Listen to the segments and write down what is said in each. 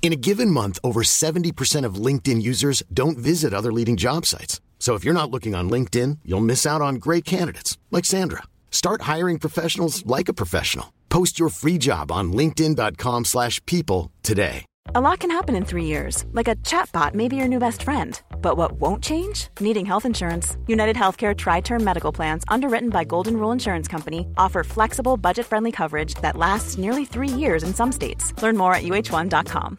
In a given month, over 70% of LinkedIn users don't visit other leading job sites. So if you're not looking on LinkedIn, you'll miss out on great candidates like Sandra. Start hiring professionals like a professional. Post your free job on linkedin.com/people today. A lot can happen in three years, like a chatbot may be your new best friend. But what won't change? Needing health insurance. United Healthcare Tri Term Medical Plans, underwritten by Golden Rule Insurance Company, offer flexible, budget friendly coverage that lasts nearly three years in some states. Learn more at uh1.com.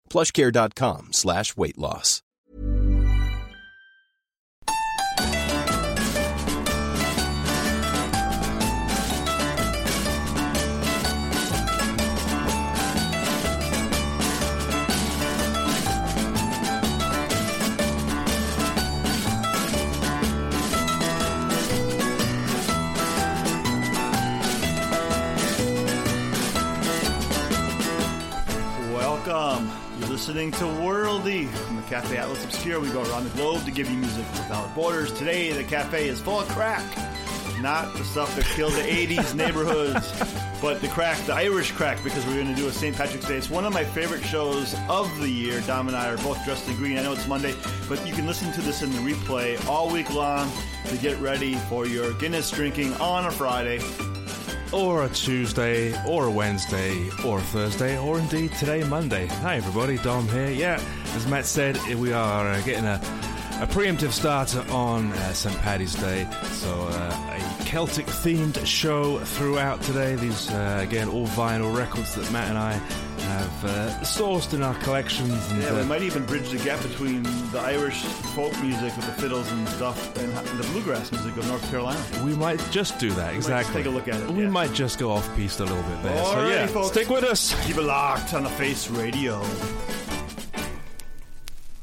plushcare.com slash weight loss. Welcome. Listening to Worldy from the Cafe Atlas Obscure. We go around the globe to give you music without borders. Today, the cafe is full of crack. Not the stuff that killed the 80s neighborhoods, but the craic, the Irish craic, because we're going to do a St. Patrick's Day. It's one of my favorite shows of the year. Dom and I are both dressed in green. I know it's Monday, but you can listen to this in the replay all week long to get ready for your Guinness drinking on a Friday. Or a Tuesday, or a Wednesday, or a Thursday, or indeed today, Monday. Hi, everybody, Dom here. Yeah, as Matt said, we are uh, getting a, a preemptive start on uh, St. Paddy's Day. So, uh, a Celtic themed show throughout today. These, uh, again, all vinyl records that Matt and I have uh, sourced in our collections. And, Yeah, we uh, might even bridge the gap between the Irish folk music with the fiddles and stuff and the bluegrass music of North Carolina. we might just do that, exactly. take a look at it, We yeah. might just go off piste a little bit there. so, Alrighty, yeah, folks. stick with us. Keep it locked on the Face Radio.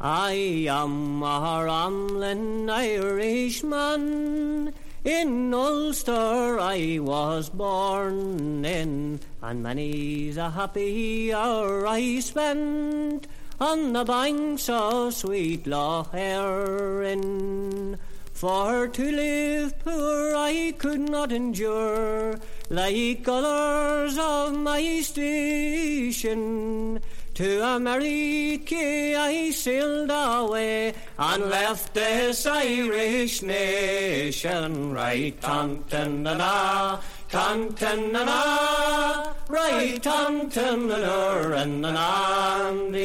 I am a rambling Irishman. In Ulster I was born in, and many's a happy hour I spent on the banks of sweet Lough Erne. For to live poor I could not endure, like others of my station. To America I sailed away and left this Irish nation. Right, tan-tan-na-na, tan-tan-na-na, right, tan-tan-na-na, and Andy.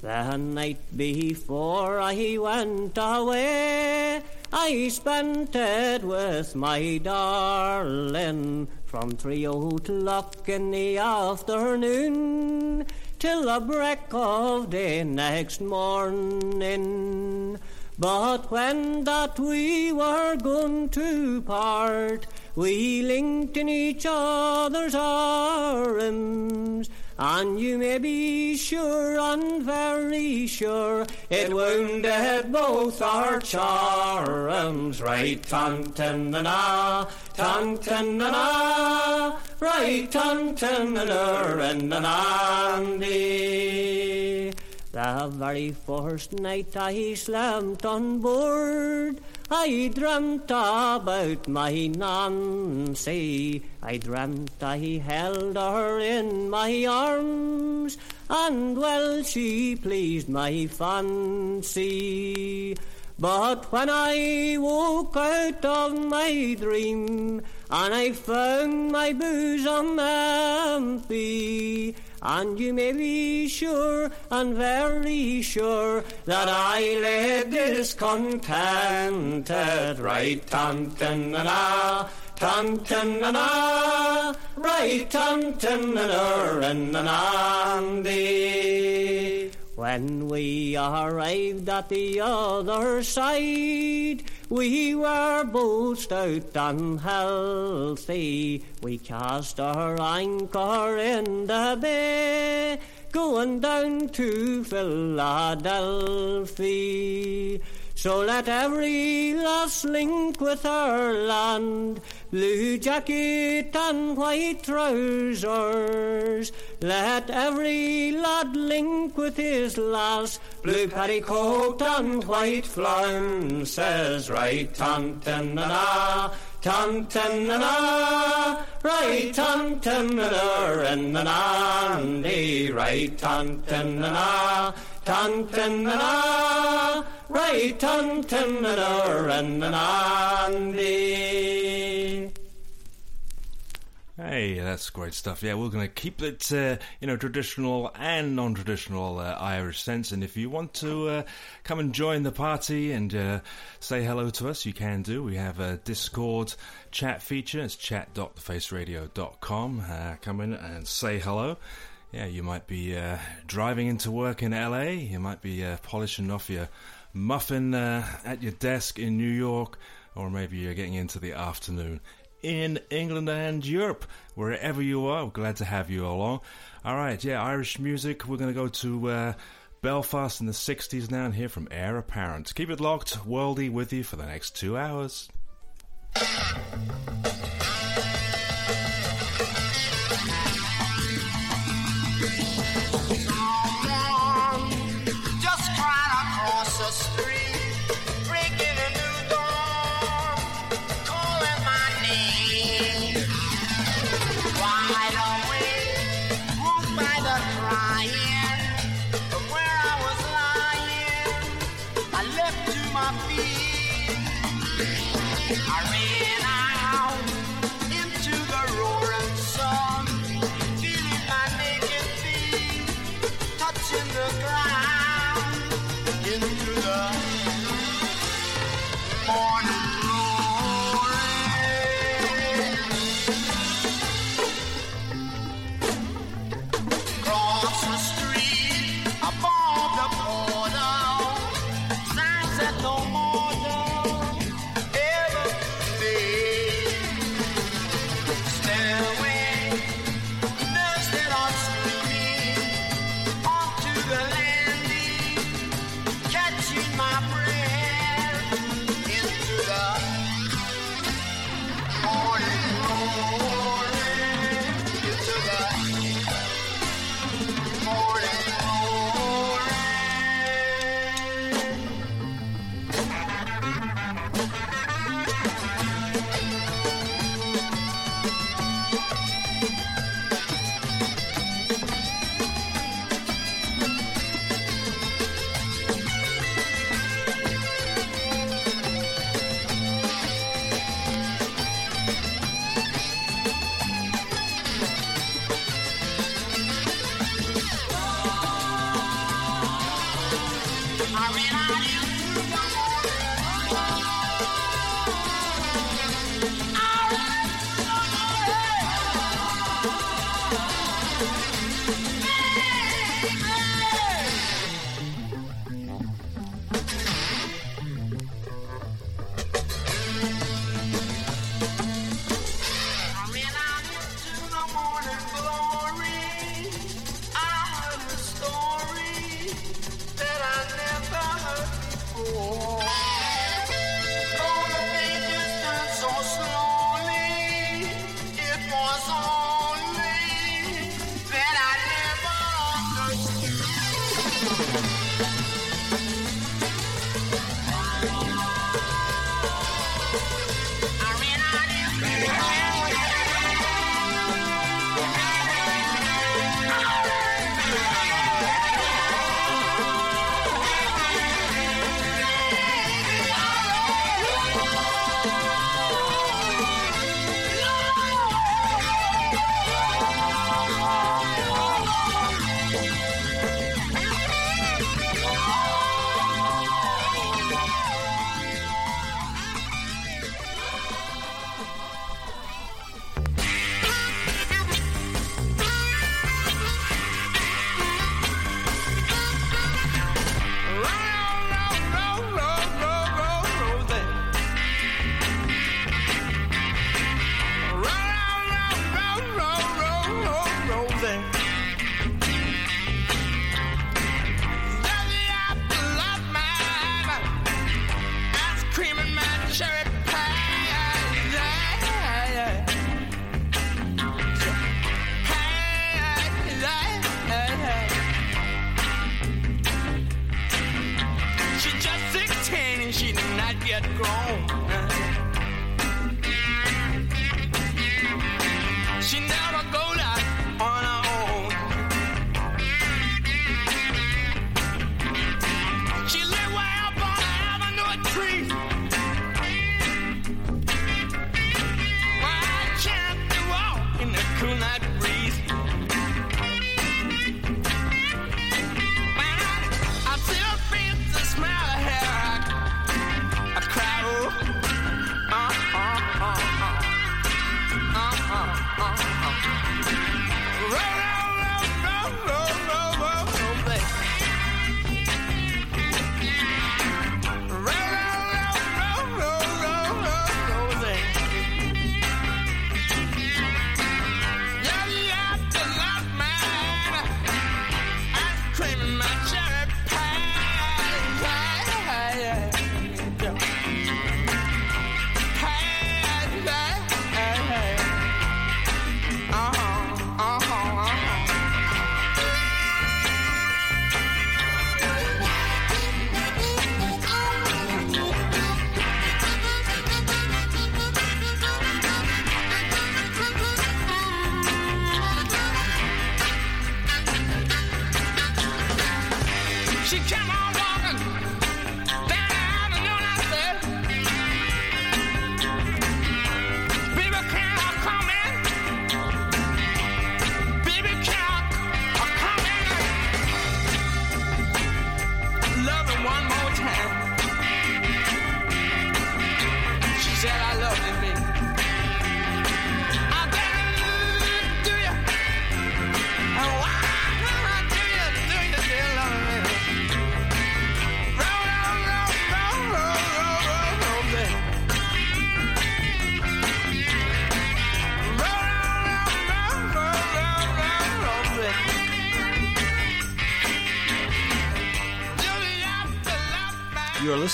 The night before I went away, I spent it with my darling from three o'clock in the afternoon till the break of day next morning. But when that we were going to part, we linked in each other's arms. And you may be sure and very sure it wounded both our charms. Right, tan-tan-na-na, tan-tan-na-na, right, tan-tan-na-na, and Andy. The very first night I slammed on board, I dreamt about my Nancy. I dreamt I held her in my arms, and well, she pleased my fancy. But when I woke out of my dream, and I found my bosom empty, And you may be sure and very sure that I led discontented right tant and na tant and na right tant and na and Andy. When we arrived at the other side, we were both stout and healthy. We cast our anchor in the bay, going down to Philadelphia. So let every lass link with her land, blue jacket and white trousers. Let every lad link with his lass, blue petticoat and white flounces. Right, tan-tan-na-na, tan-tan-na-na, right, tan-tan-na-na, and the right, tan-tan-na-na, tan-tan-na-na, right, tan-tan-na-na, and the Hey, that's great stuff. Yeah, we're going to keep it, uh, you know, traditional and non-traditional uh, Irish sense. And if you want to uh, come and join the party and uh, say hello to us, you can do. We have a Discord chat feature. It's chat.thefaceradio.com. Uh, come in and say hello. Yeah, you might be uh, driving into work in LA. You might be polishing off your muffin at your desk in New York, or maybe you're getting into the afternoon in England and Europe. Wherever you are, glad to have you along. All right, yeah, Irish music. We're going to go to uh, Belfast in the 60s now and hear from Heir Apparent. Keep it locked, Worldy with you for the next two hours.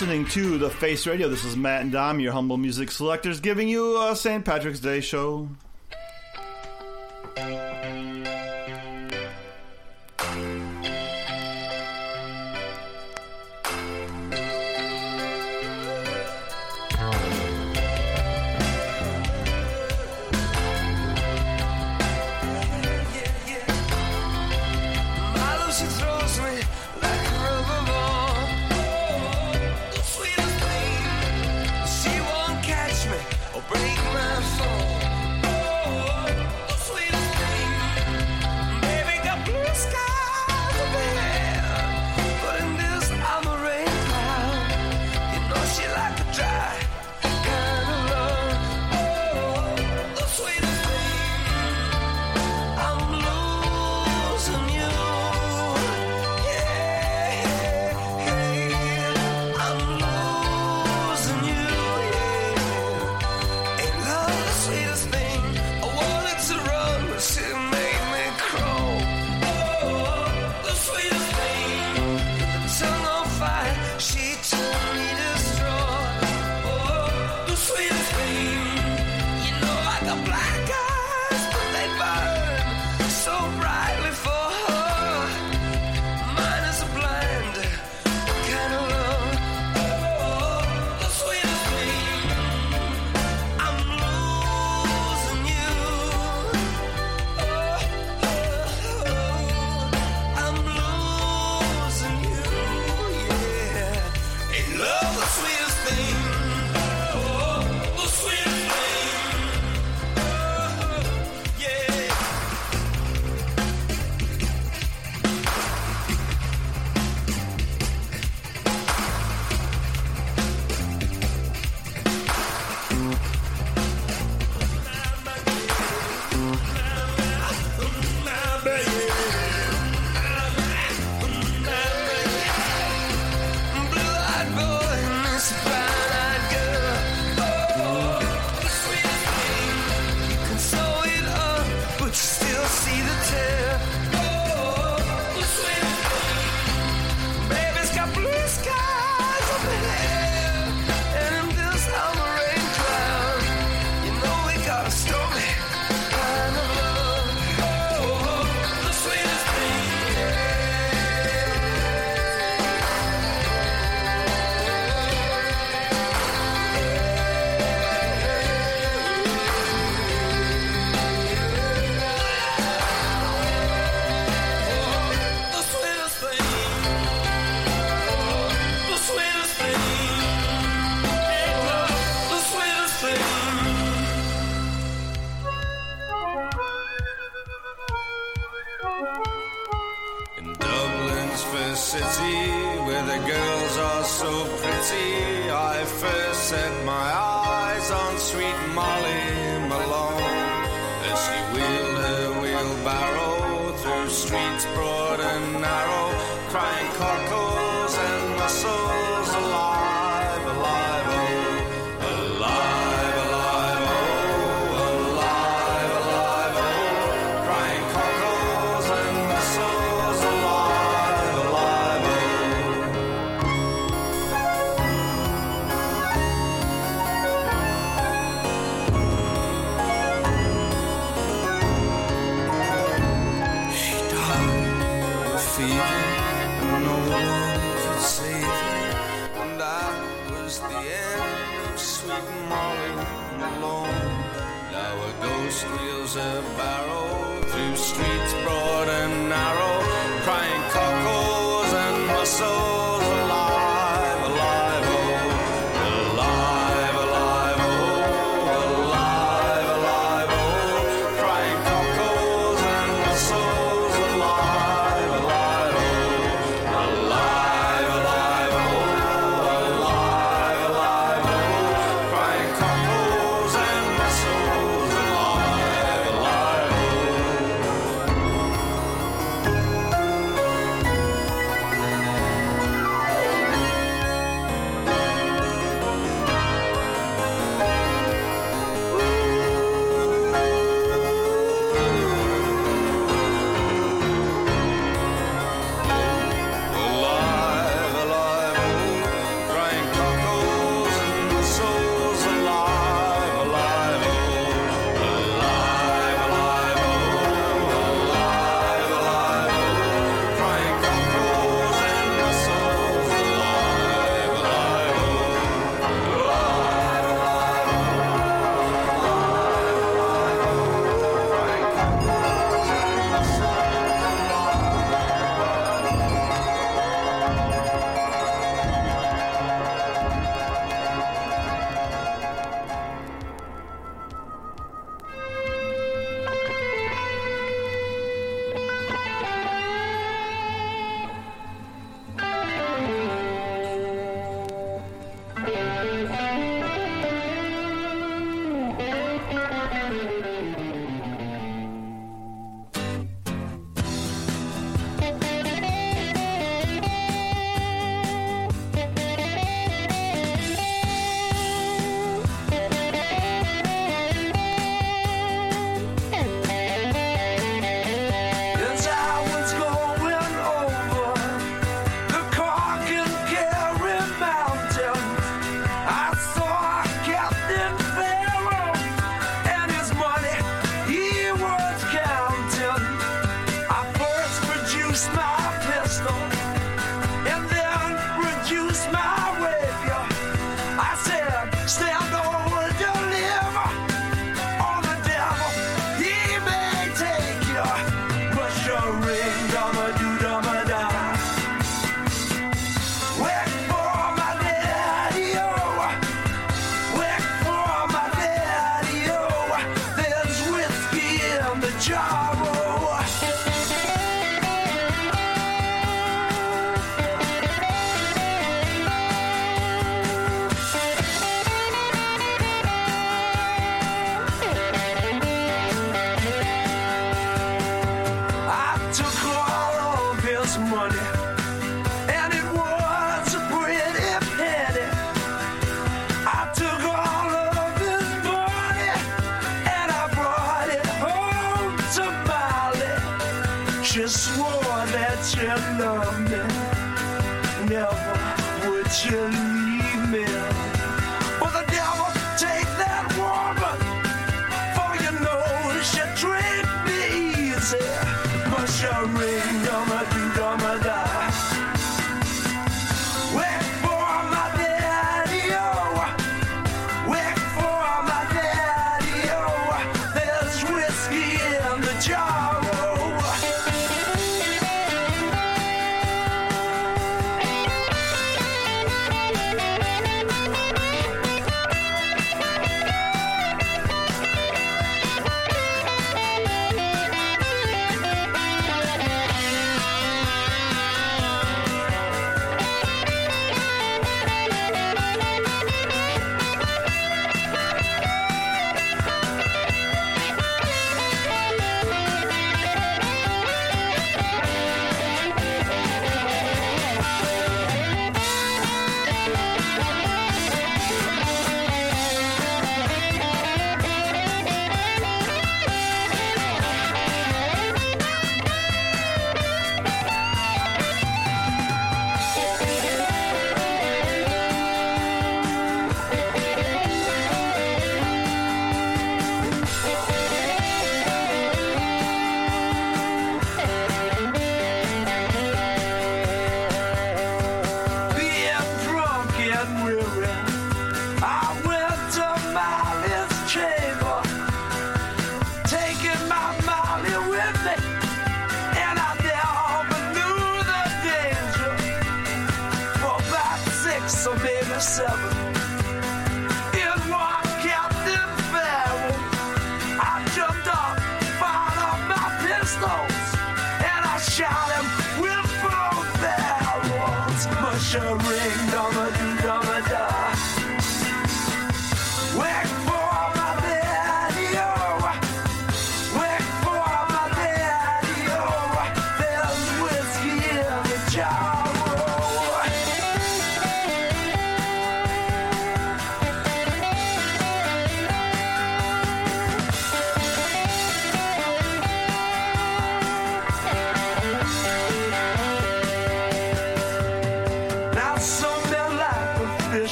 Listening to The Face Radio. This is Matt and Dom, your humble music selectors, giving you a St. Patrick's Day show.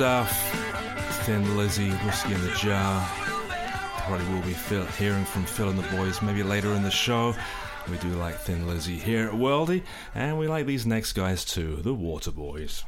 stuff. Thin Lizzy, Whiskey in the Jar. Probably will be hearing from Phil and the boys maybe later in the show. We do like Thin Lizzy here at Worldy, and we like these next guys too, the Waterboys.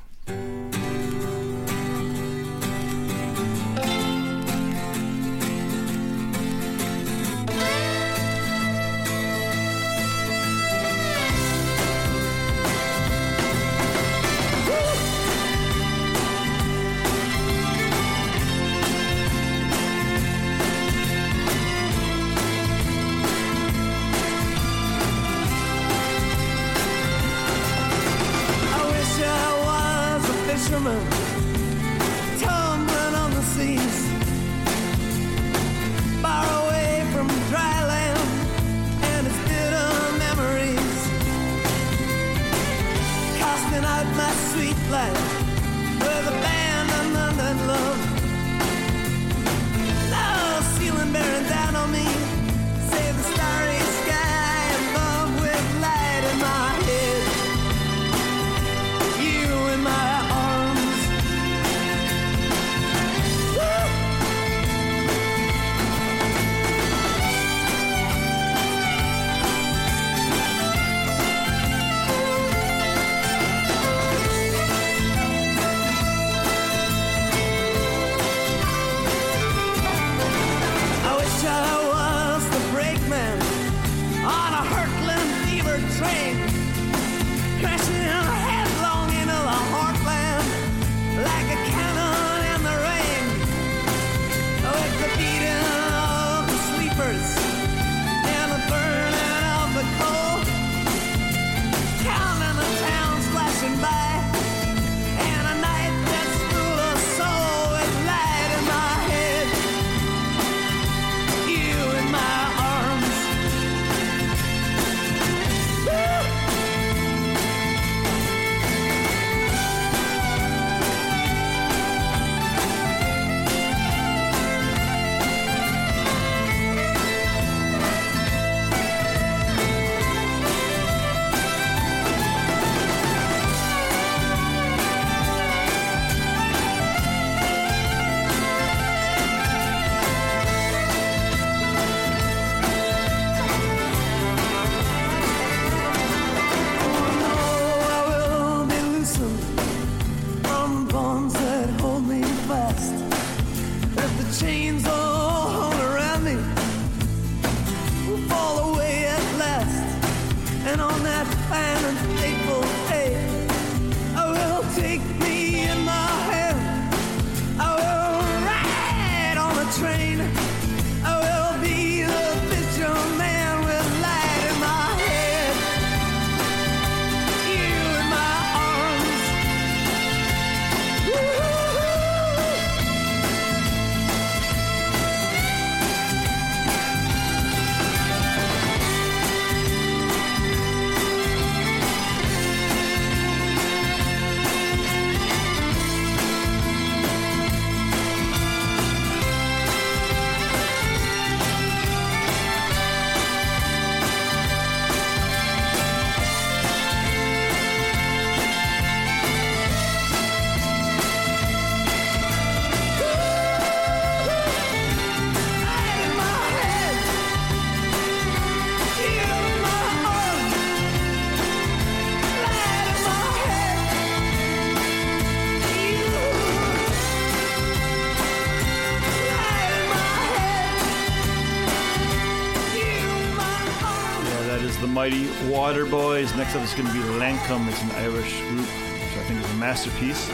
Waterboys. Next up is going to be Lankum. It's an Irish group, which I think is a masterpiece.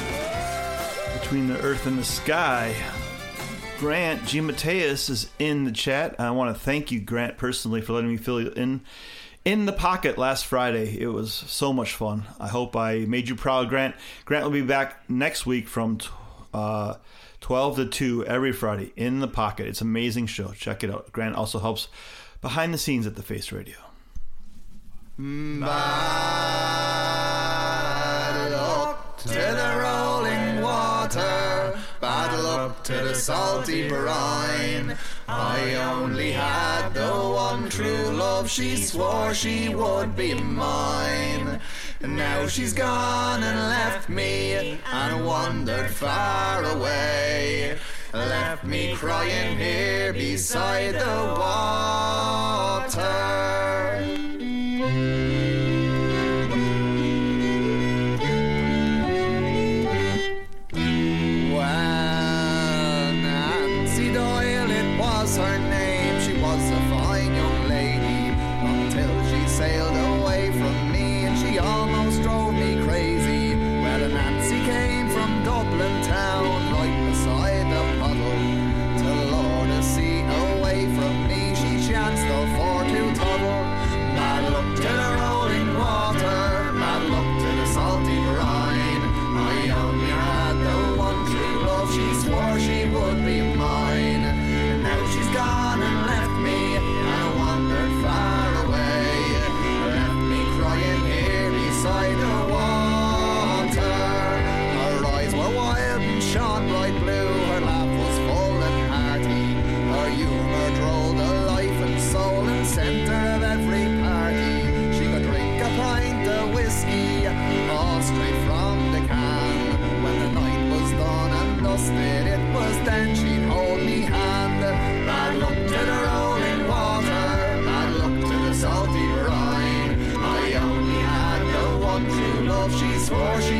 Between the Earth and the Sky. Grant G. Mateus is in the chat. I want to thank you, Grant, personally, for letting me fill you in in the pocket last Friday. It was so much fun. I hope I made you proud, Grant. Grant will be back next week from uh, 12 to 2 every Friday in the pocket. It's amazing show. Check it out. Grant also helps behind the scenes at the Face Radio. Battle up to the rolling water, battle up to the salty brine. I only had the one true love, she swore she would be mine. And now she's gone and left me and wandered far away. Left me crying here beside the water. Thank you. before she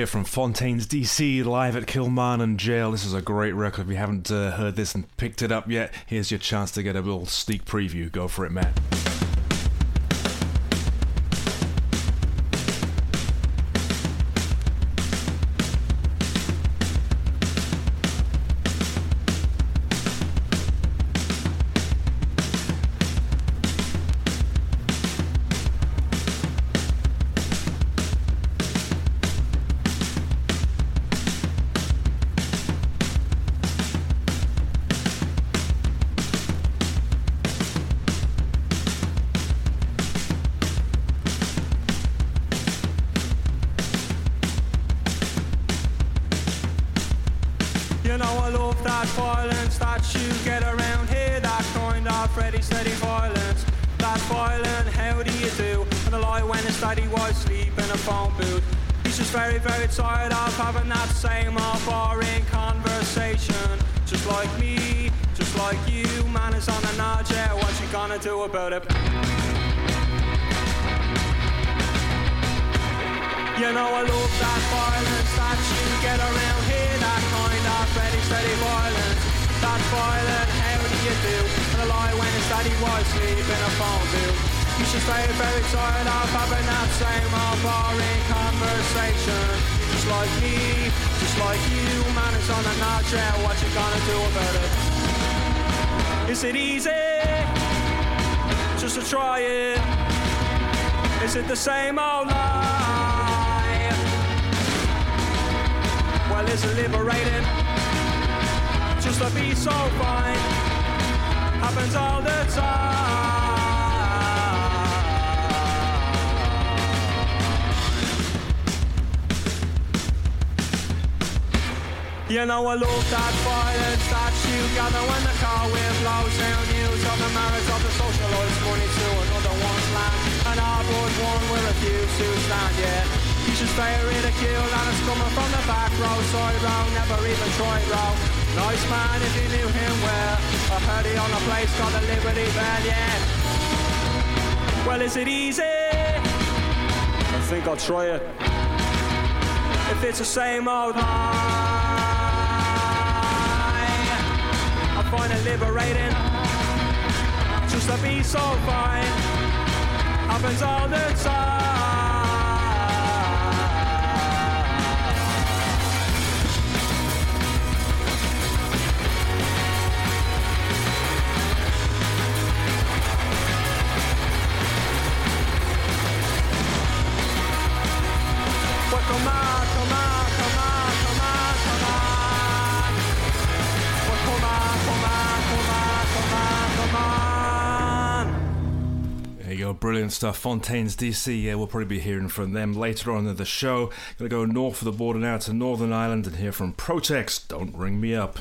hear from Fontaines D.C. live at Kilmainham Gaol. This is a great record. If you haven't uh, heard this and picked it up yet, here's your chance to get a little sneak preview. Go for it, Matt. Like me, just like you, man is on a nod, yeah, what you gonna do about it? You know I love that violence that you get around here, that kind of ready, steady violence. That violent, how do you do? And the lie when his daddy was asleep in a phone booth. He's just very, very tired of having that same old boring conversation. Just like me, just like you, man, it's on a yeah, what you gonna do about it? Is it easy? Just to try it. Is it the same old lie? Well, is it liberating? Just to be so fine happens all the time. You know I love that violence that you gather when the car wind blows down news of the marriage of the socialist money to another one's land. And our blood one will refuse to stand yet. You should stay ridiculed and it's coming from the back row, side row, never even tried row. Nice man if you knew him well. I heard he on a place called the Liberty Belle, yeah. Well, is it easy? I think I'll try it. If it's the same old high, find it liberating. Just to be so fine happens all the time. Brilliant stuff. Fontaines D.C., yeah, we'll probably be hearing from them later on in the show. Gonna go north of the border now to Northern Ireland and hear from Protex. Don't ring me up.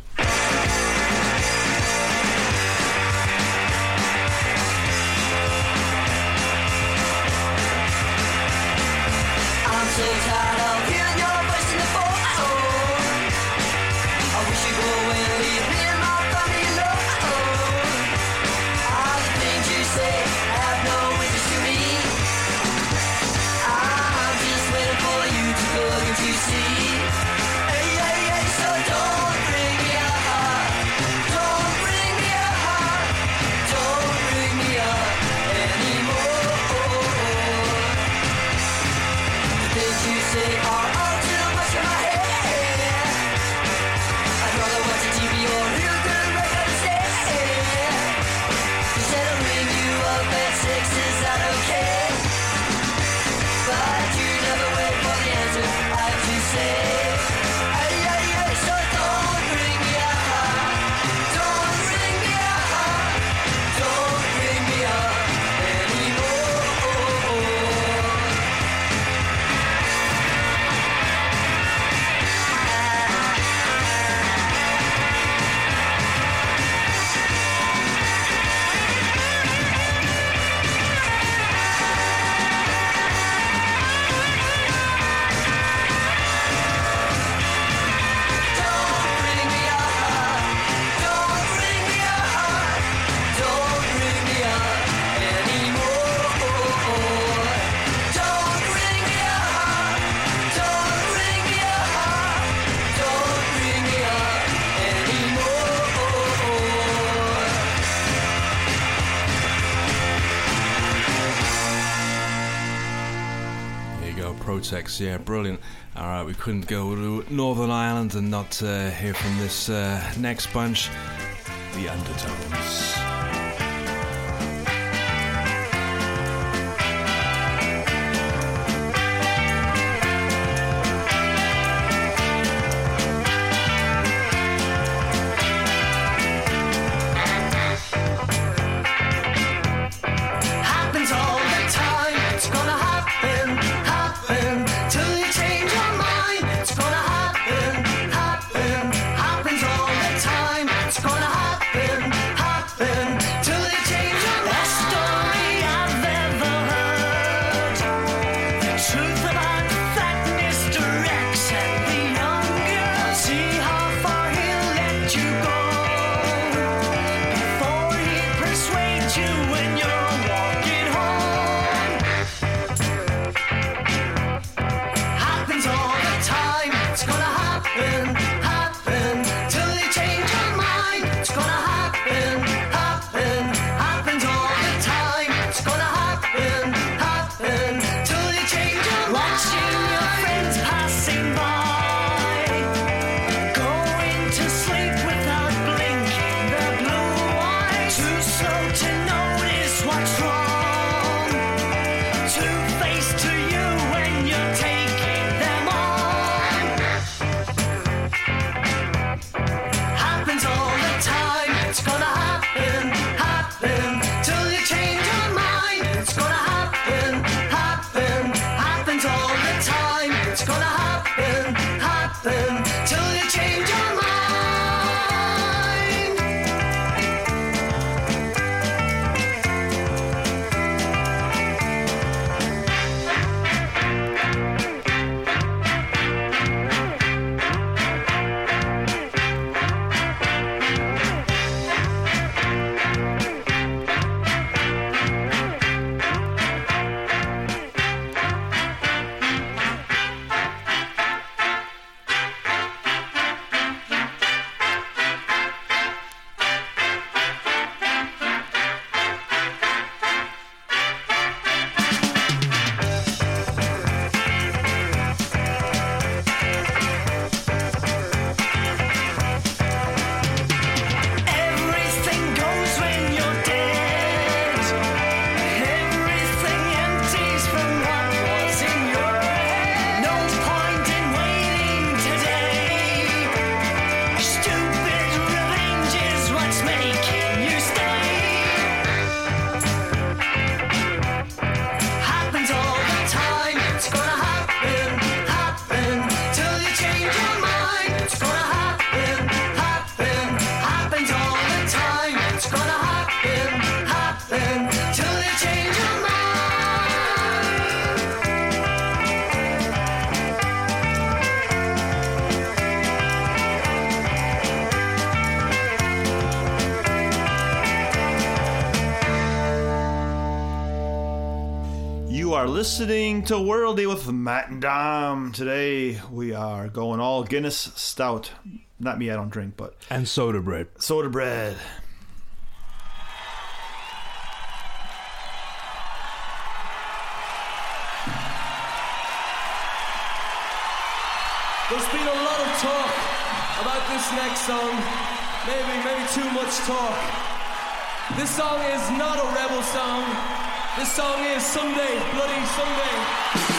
Vortex. Yeah, brilliant. All right, we couldn't go to Northern Ireland and not uh, hear from this uh, next bunch, The Undertones. listening to Worldy with Matt and Dom. Today we are going all Guinness Stout. Not me, I don't drink, but. And soda bread. Soda bread. There's been a lot of talk about this next song. Maybe, maybe too much talk. This song is not a rebel song. This song is Sunday, Bloody Sunday.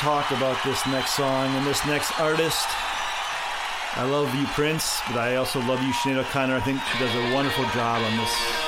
talk about this next song and this next artist. I love you, Prince, but I also love you, Sinead O'Connor. I think she does a wonderful job on this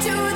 To.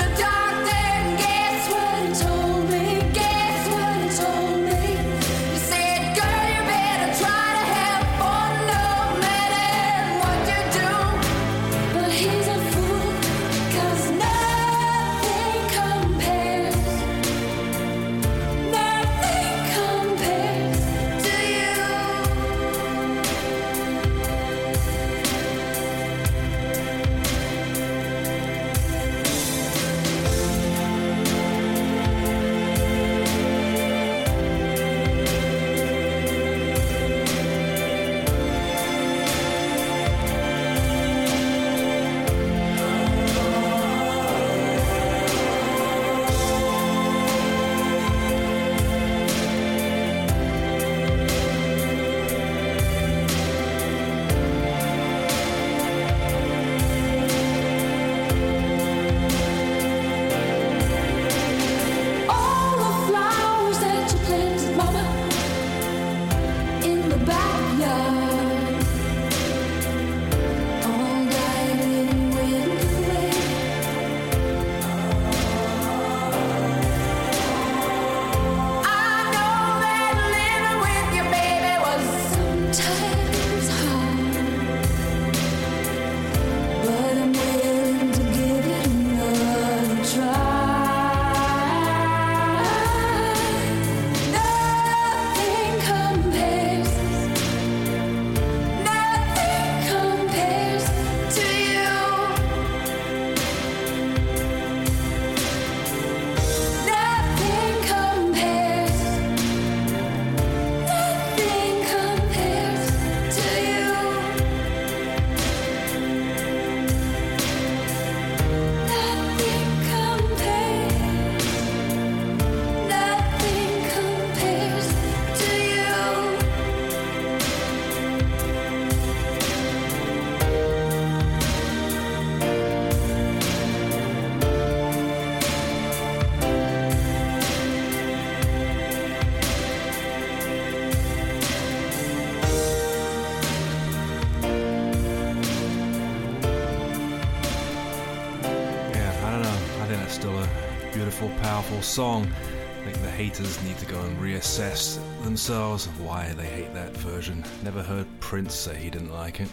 Powerful song. I think the haters need to go and reassess themselves why they hate that version. Never heard Prince say he didn't like it.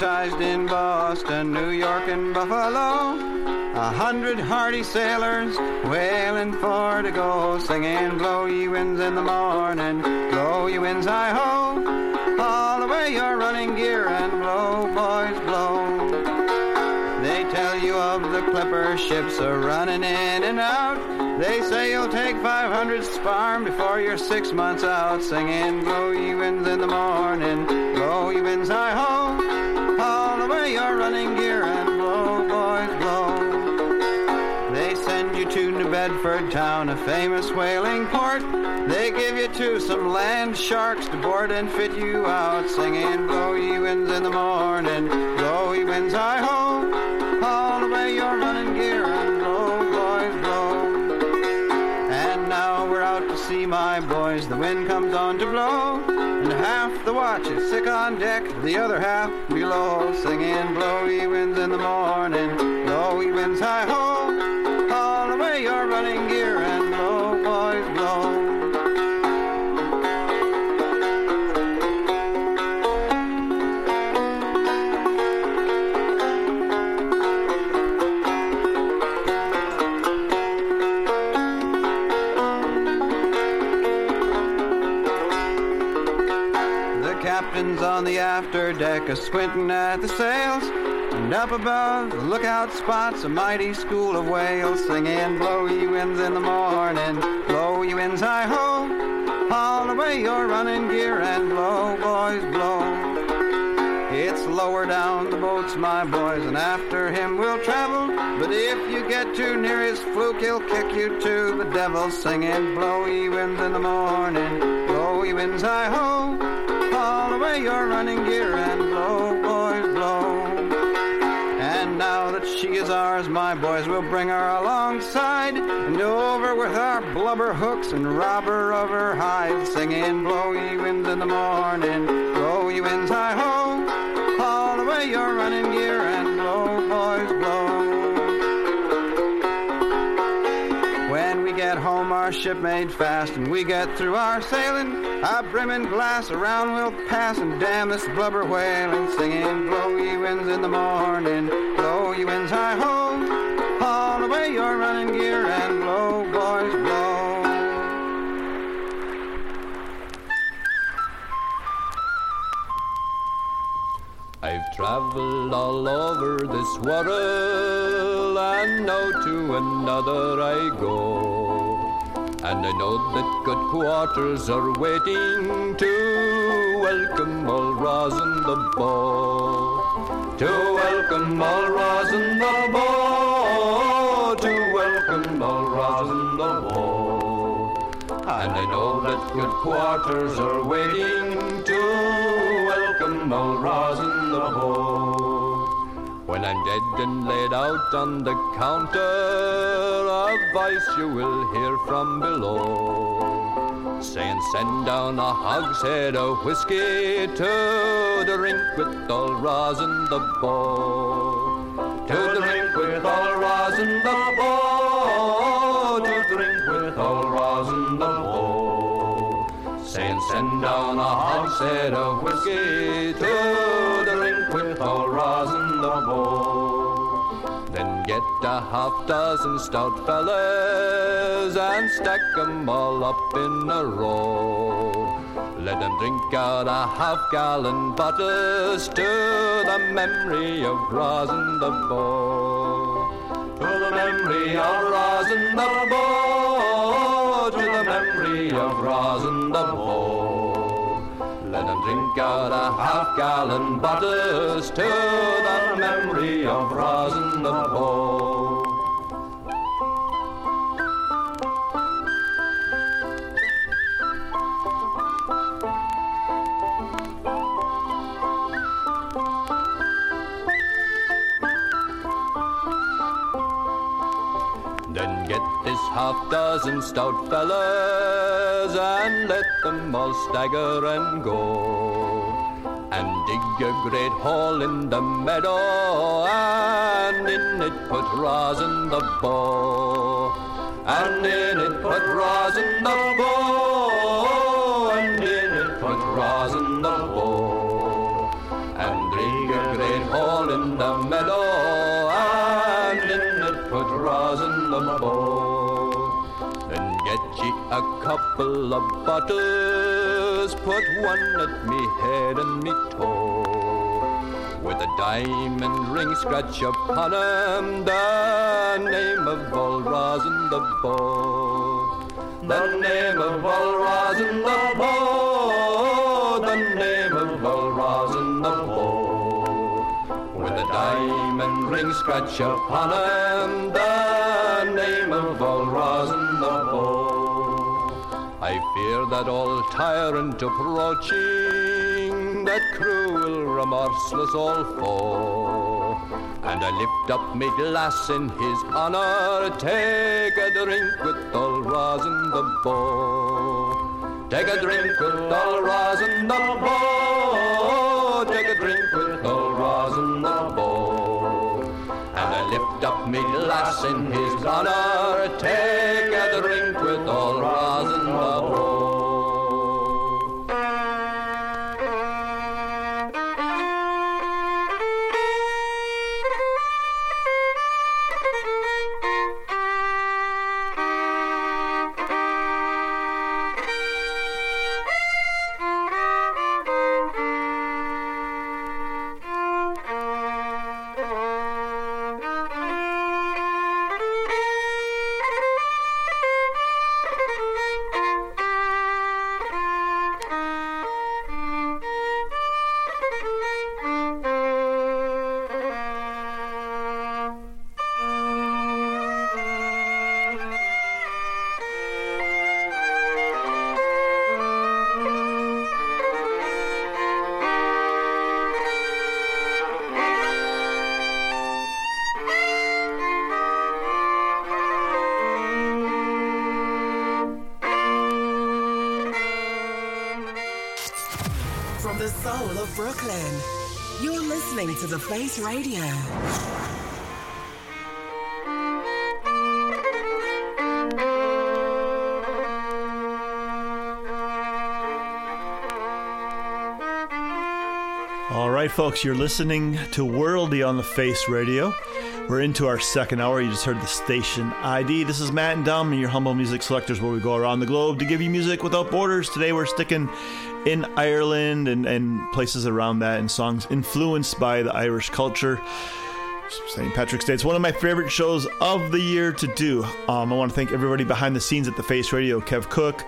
Advertised in Boston, New York, and Buffalo. A hundred hardy sailors wailing for to go, singing, Blow ye winds in the morning, blow ye winds, hi ho. All away your running gear and blow, boys, blow. They tell you of the clipper ships a running in and out. They say you'll take 500 sparm before you're six months out, singing, Blow ye winds in the morning, blow ye winds, hi ho. Running gear and blow, boys, blow. They send you to New Bedford town, a famous whaling port. They give you to some land sharks to board and fit you out, singing, Blow ye winds in the morning, blow ye winds, hi ho. All away your running gear and blow, boys, blow. And now we're out to sea, my boys. The wind comes on to blow, watch is sick on deck, the other half below, singing, Blow ye winds in the morning, blow ye winds, hi ho. Deck, a squinting at the sails. And up above, the lookout spots a mighty school of whales singing, Blow ye winds in the morning, blow ye winds, hi ho. Haul away your running gear and blow, boys, blow. It's lower down the boats, my boys, and after him we'll travel. But if you get too near his fluke, he'll kick you to the devil, singing, Blow ye winds in the morning, blow ye winds, hi ho. Haul away your running gear and blow, boys, blow. And now that she is ours, my boys, we'll bring her alongside and over with our blubber hooks and rob her of her hide, singing, Blow ye winds in the morning, blow ye winds, hi ho. Haul away your running our ship made fast, and we get through our sailing. A brimming glass around we'll pass, and damn this blubber whaling, singing, Blow ye winds in the morning, blow ye winds, hi ho. Haul away your running gear and blow, boys, blow. I've traveled all over this world, and now to another I go. And I know that good quarters are waiting to welcome all rosin the bow. To welcome all rosin the bow. To welcome all rosin the bow. And I know that good quarters are waiting to welcome all rosin the bow. When I'm dead and laid out on the counter, a voice you will hear from below. Saying, send down a hogshead of whiskey to the rink with all rosin the bow. To the rink with all rosin the bow. To the rink with all rosin the bow. Saying, send down a hogshead of whiskey to the rink with all rosin the. Then get a half dozen stout fellas and stack 'em all up in a row. Let 'em drink out a half gallon bottles to the memory of Rosin the Bow. To the memory of Rosin the Bow. To the memory of Rosin the Bow. 'Em drink out a half gallon bottles to the memory of Rosin the Bow. Dozen stout fellas and let them all stagger and go. And dig a great hole in the meadow and in it put rosin the bow. And in it put rosin the bow. And in it put rosin ye a couple of bottles, put one at me head and me toe. With a diamond ring scratch upon the name of all rosin the bow. The name of all rosin the bow. The name of all rosin the bow. With a diamond ring scratch upon 'em, the I fear that all tyrant approaching, that cruel, remorseless all foe. And I lift up my glass in his honor, take a drink with old rosin the bow. Take a drink with old rosin the bow. Take a drink with old rosin the bow. And I lift up me glass in his honor, folks, you're listening to Worldy on the Face Radio. We're into our second hour. You just heard the station ID. This is Matt and Dom and your humble music selectors where we go around the globe to give you music without borders. Today we're sticking in Ireland and, and places around that and songs influenced by the Irish culture. St. Patrick's Day. It's one of my favorite shows of the year to do. Um, I want to thank everybody behind the scenes at the Face Radio Kev Cook,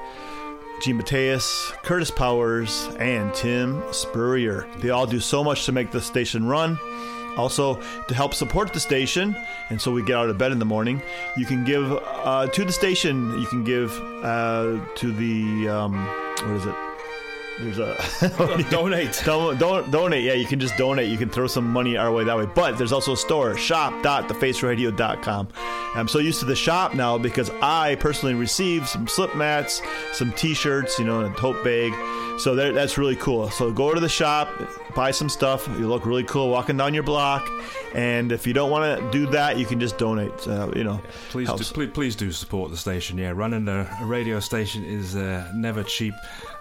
Gene Mateus, Curtis Powers, and Tim Spurrier. They all do so much to make the station run. Also, to help support the station, and so we get out of bed in the morning, you can give uh, to the station. You can give uh, to the um, what is it? There's a donate. Don't, don't donate. Yeah, you can just donate. You can throw some money our way that way. But there's also a store, shop.thefaceradio.com. I'm so used to the shop now because I personally received some slip mats, some t-shirts, you know, and a tote bag. So that's really cool. So go to the shop, buy some stuff. You look really cool walking down your block. And if you don't want to do that, you can just donate. Uh, you know, Please do, please, please do support the station. Yeah, running a, a radio station is uh, never cheap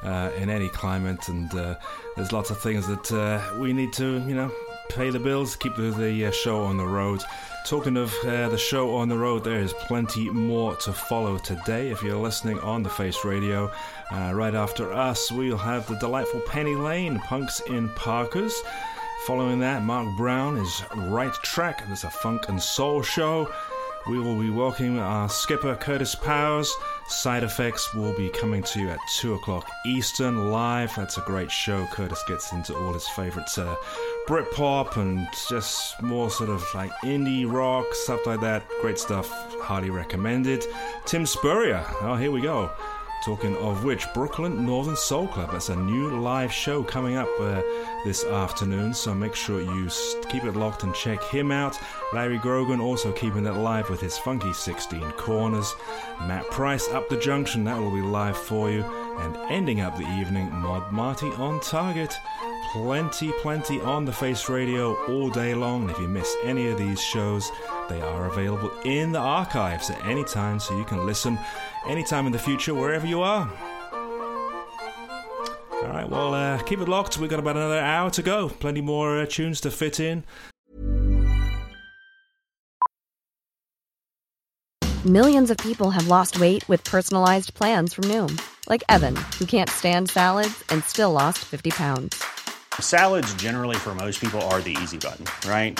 uh, in any climate, and uh, there's lots of things that uh, we need to, you know, pay the bills, keep the, the uh, show on the road. Talking of uh, the show on the road, there is plenty more to follow today. If you're listening on the Face Radio, uh, right after us, we'll have the delightful Penny Lane, Punks in Parkas. Following that, Mark Brown is Right Track. There's a funk and soul show. We will be welcoming our skipper Curtis Powers. Side Effects will be coming to you at 2 o'clock Eastern live. That's a great show. Curtis gets into all his favourites uh, Britpop and just more sort of like indie rock, stuff like that. Great stuff. Highly recommended. Tim Spurrier. Oh, here we go. Talking of which, Brooklyn Northern Soul Club. That's a new live show coming up uh, this afternoon, so make sure you keep it locked and check him out. Larry Grogan also keeping it live with his funky 16 corners. Matt Price up the junction, that will be live for you. And ending up the evening, Mod Marty on target. Plenty, plenty on the Face Radio all day long. If you miss any of these shows, they are available in the archives at any time, so you can listen anytime in the future, wherever you are. All right, well, uh, keep it locked. We've got about another hour to go. Plenty more uh, tunes to fit in. Millions of people have lost weight with personalized plans from Noom, like Evan, who can't stand salads and still lost 50 pounds. Salads, generally, for most people, are the easy button, right?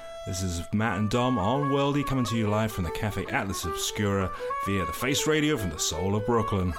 This is Matt and Dom on Worldy coming to you live from the Cafe Atlas Obscura via the Face Radio from the soul of Brooklyn.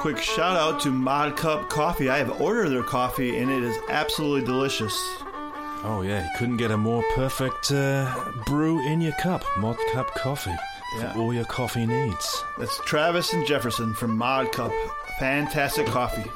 quick shout out to Mod Cup Coffee. I have ordered their coffee and it is absolutely delicious. Oh, yeah, you couldn't get a more perfect uh, brew in your cup. Mod Cup Coffee for yeah. all your coffee needs. That's Travis and Jefferson from Mod Cup. Fantastic coffee.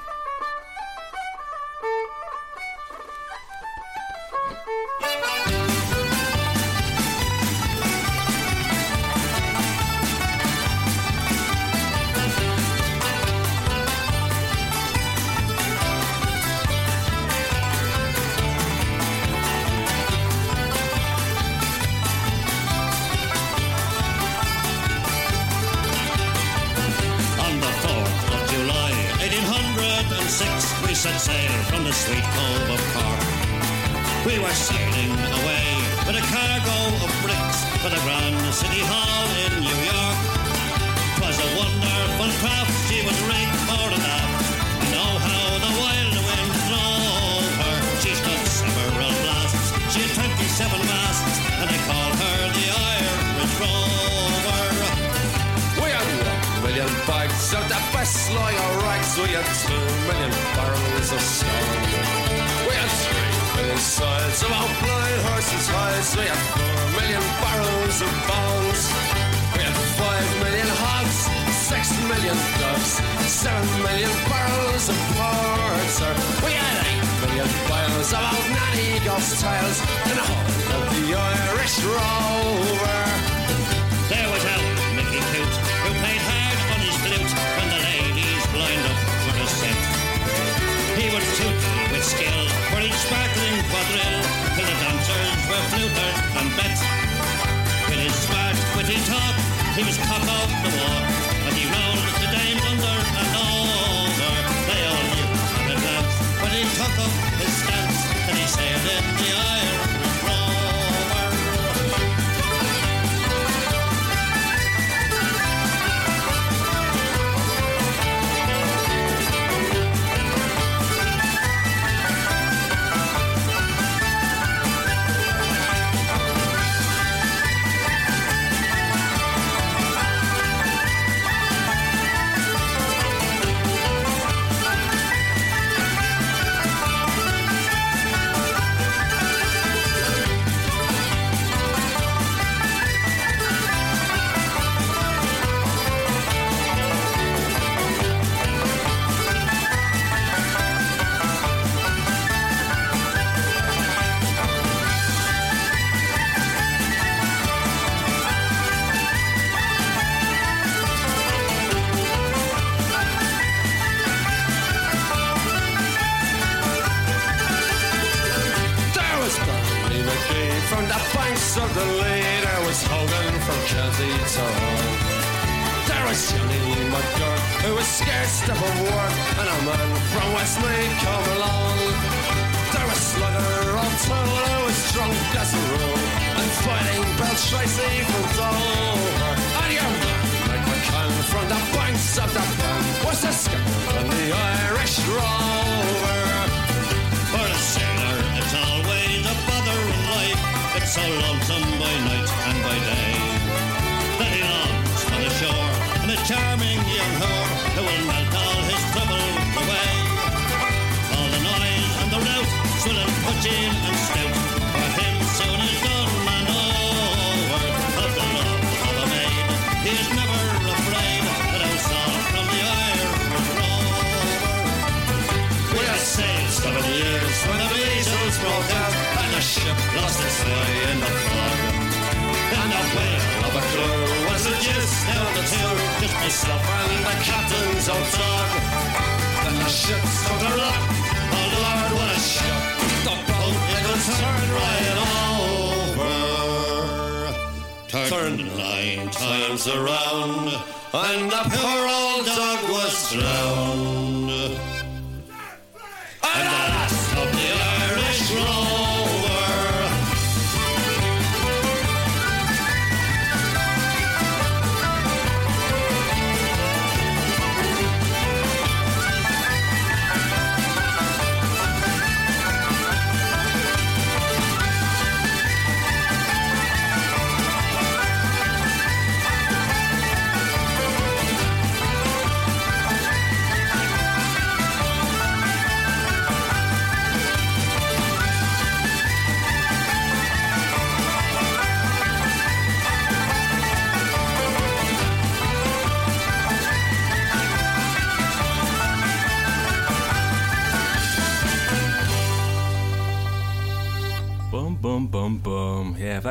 in the iron.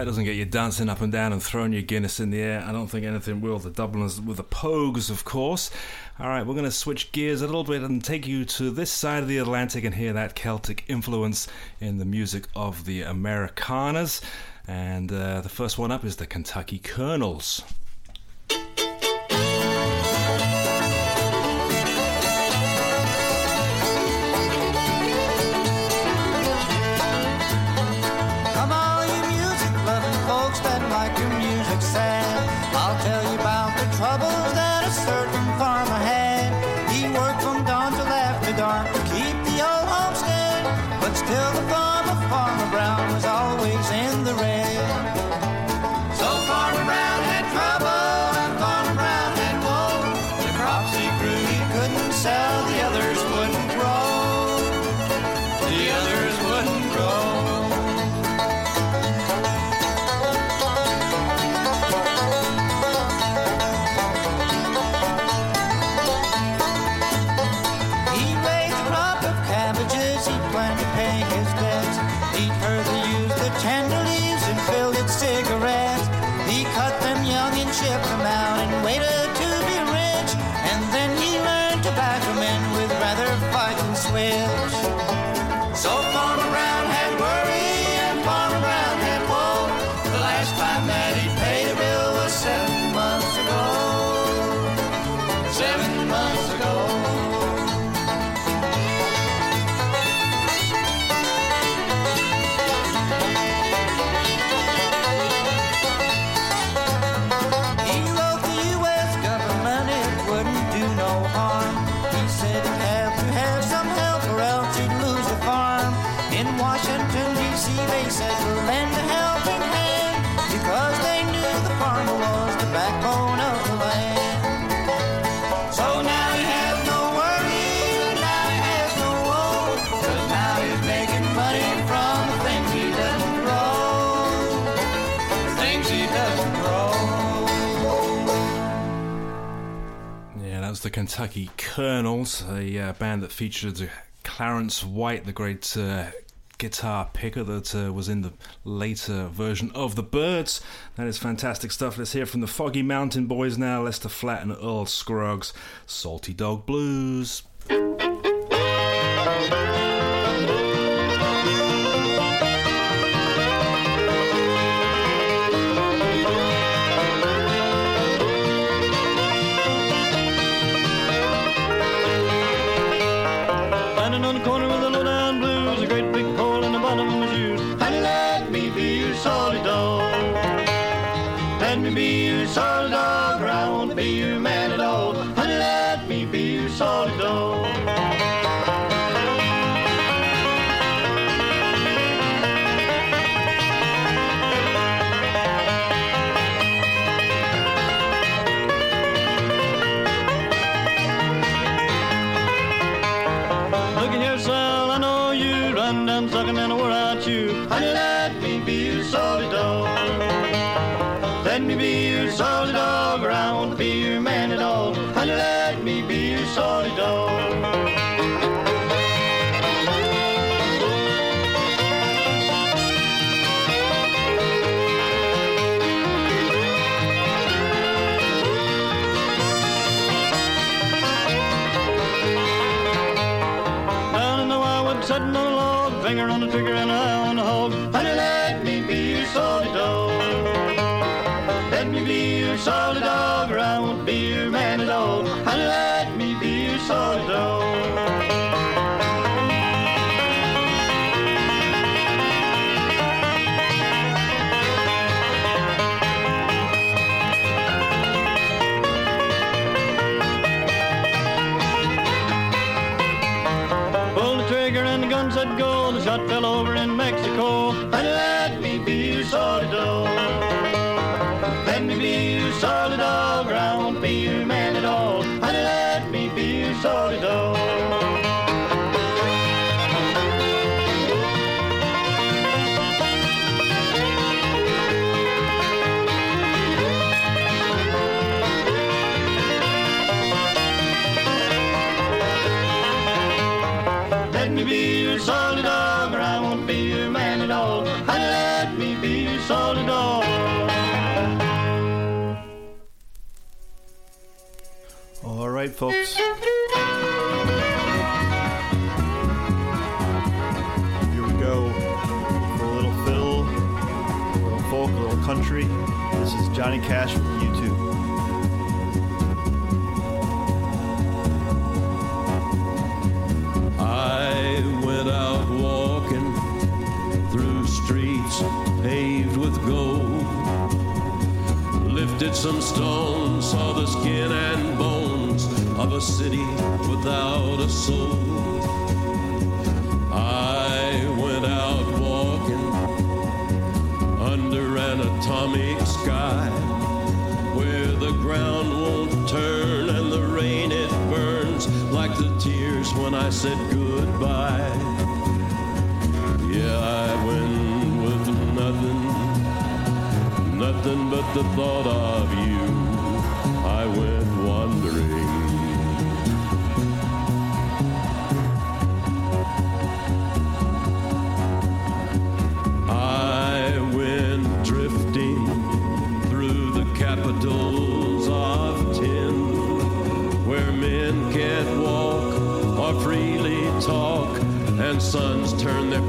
that doesn't get you dancing up and down and throwing your Guinness in the air, I don't think anything will. The Dubliners with the Pogues, of course. All right, we're going to switch gears a little bit and take you to this side of the Atlantic and hear that Celtic influence in the music of the Americanas. And uh, the first one up is the Kentucky Colonels. certain Kentucky Colonels, a uh, band that featured uh, Clarence White, the great uh, guitar picker that uh, was in the later version of The Byrds. That is fantastic stuff. Let's hear from the Foggy Mountain Boys now Lester Flatt and Earl Scruggs, Salty Dog Blues. fell over in Mexico, and let me be your solidar. Right, folks. Here we go. For a little fiddle, a little folk, a little country. This is Johnny Cash with U2. I went out walking through streets paved with gold. Lifted some stones, saw the skin and of a city without a soul. I went out walking under an atomic sky where the ground won't turn and the rain it burns like the tears when I said goodbye. Yeah, I went with nothing, nothing but the thought of you. I went wandering.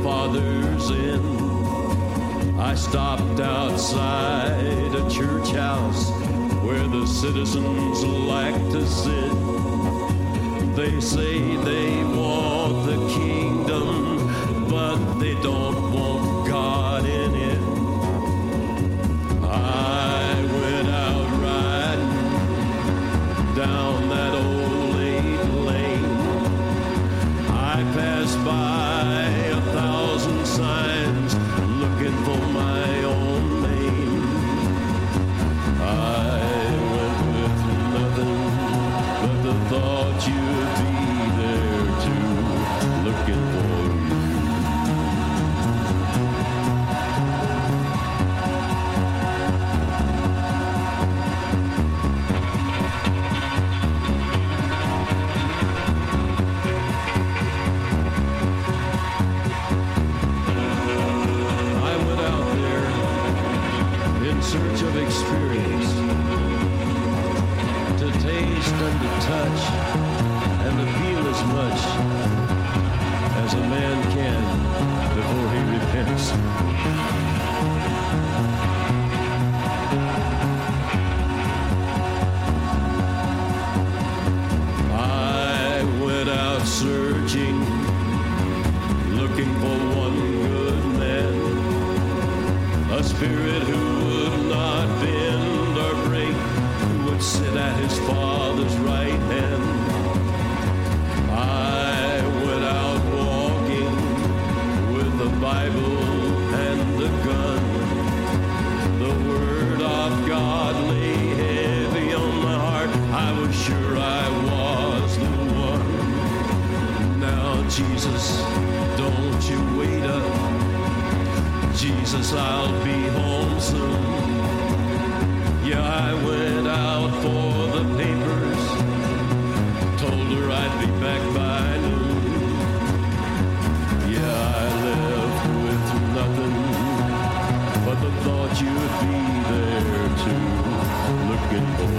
Fathers in. I stopped outside a church house where the citizens like to sit. They say they want the kingdom, but they don't want I was the one. Now, Jesus, don't you wait up. Jesus, I'll be home soon. Yeah, I went out for the papers. Told her I'd be back by noon. Yeah, I left with nothing but the thought you'd be there too, looking for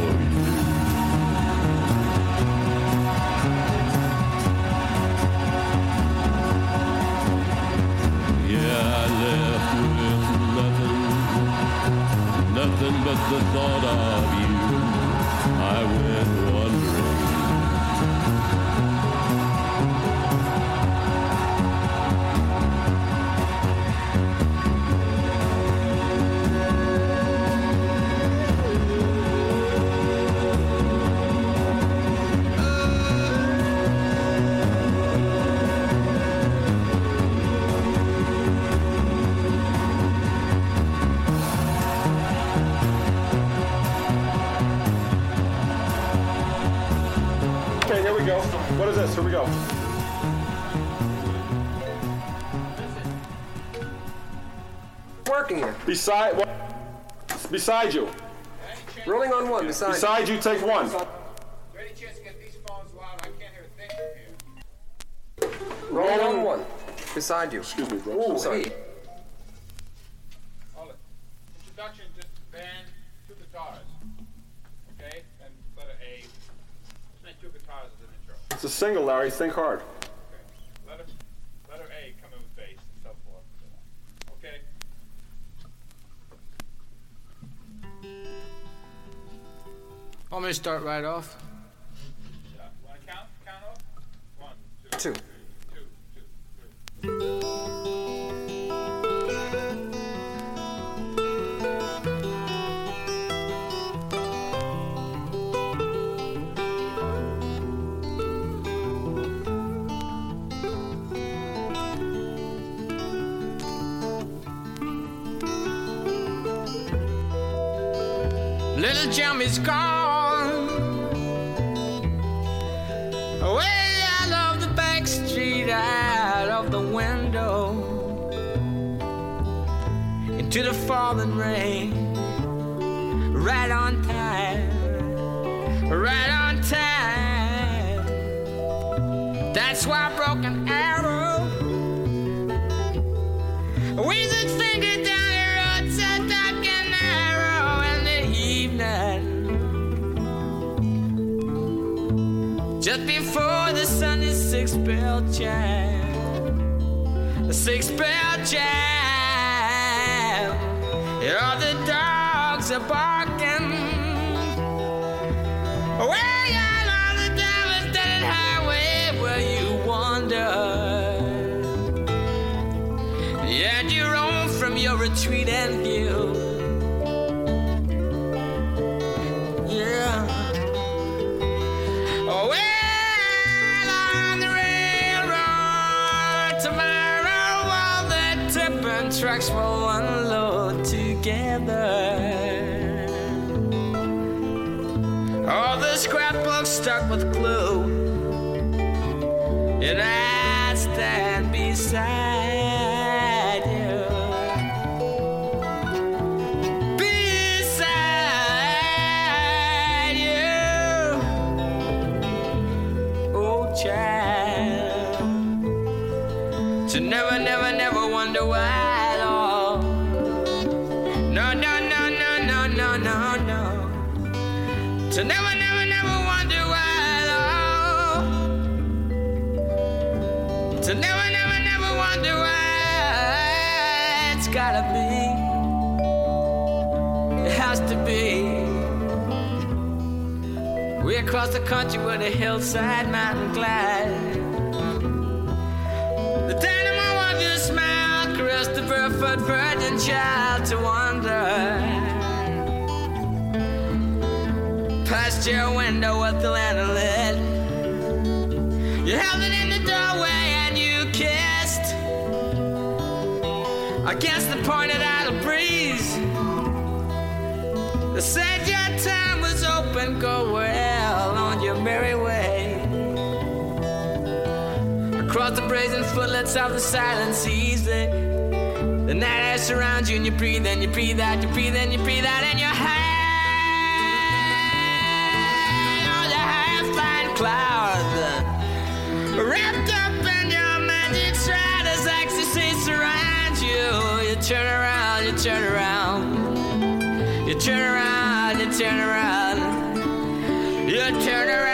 but the thought of you. Beside what? Beside you. Rolling on one. Beside. Beside you, take one. Rolling on one. Beside you. Excuse me, bro. Ooh, Sorry. hey. Introduction, just band, two guitars. Okay? And letter A. Not your a single, Larry. Think hard. Want me to start right off? Count? Count off? One, Two. Little Jimmy's gone. Street, out of the window, into the falling rain. Right on time, right on time. That's why broken arrow. With its finger down Just before the Sunday six bell chime, six bell chime, all the dogs are barking. Way out on the devastated highway where you wander. And you roam from your retreat and view. Trucks will unload together. All the scrapbooks stuck with glue, and I stand beside across the country with a hillside mountain glide. The dynamo wants you to smile, caress the barefoot virgin child to wander. Past your window the brazen footlights of the silent seas, the, night air surrounds you and you breathe and you breathe out, you breathe and you breathe out and you're high on the high fine clouds. Uh, wrapped up in your magic shroud as ecstasy surrounds you. You turn around, you turn around. You turn around, you turn around. You turn around,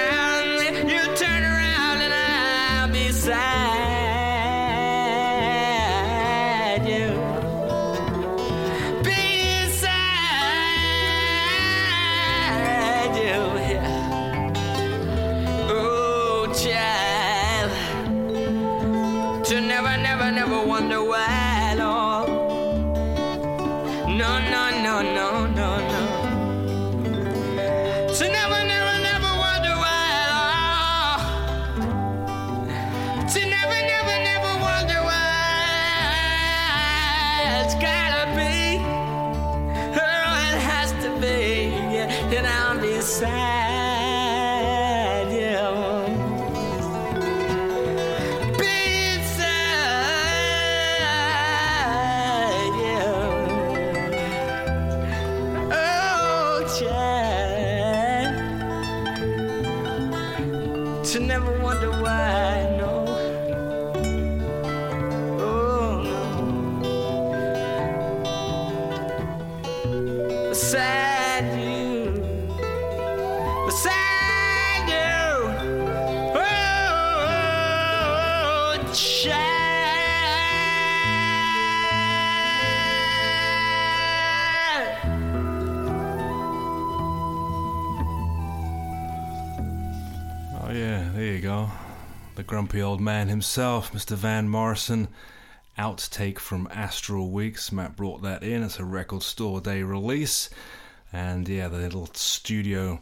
grumpy old man himself, Mr. Van Morrison. Outtake from Astral Weeks. Matt brought that in. It's a record store day release. And yeah, the little studio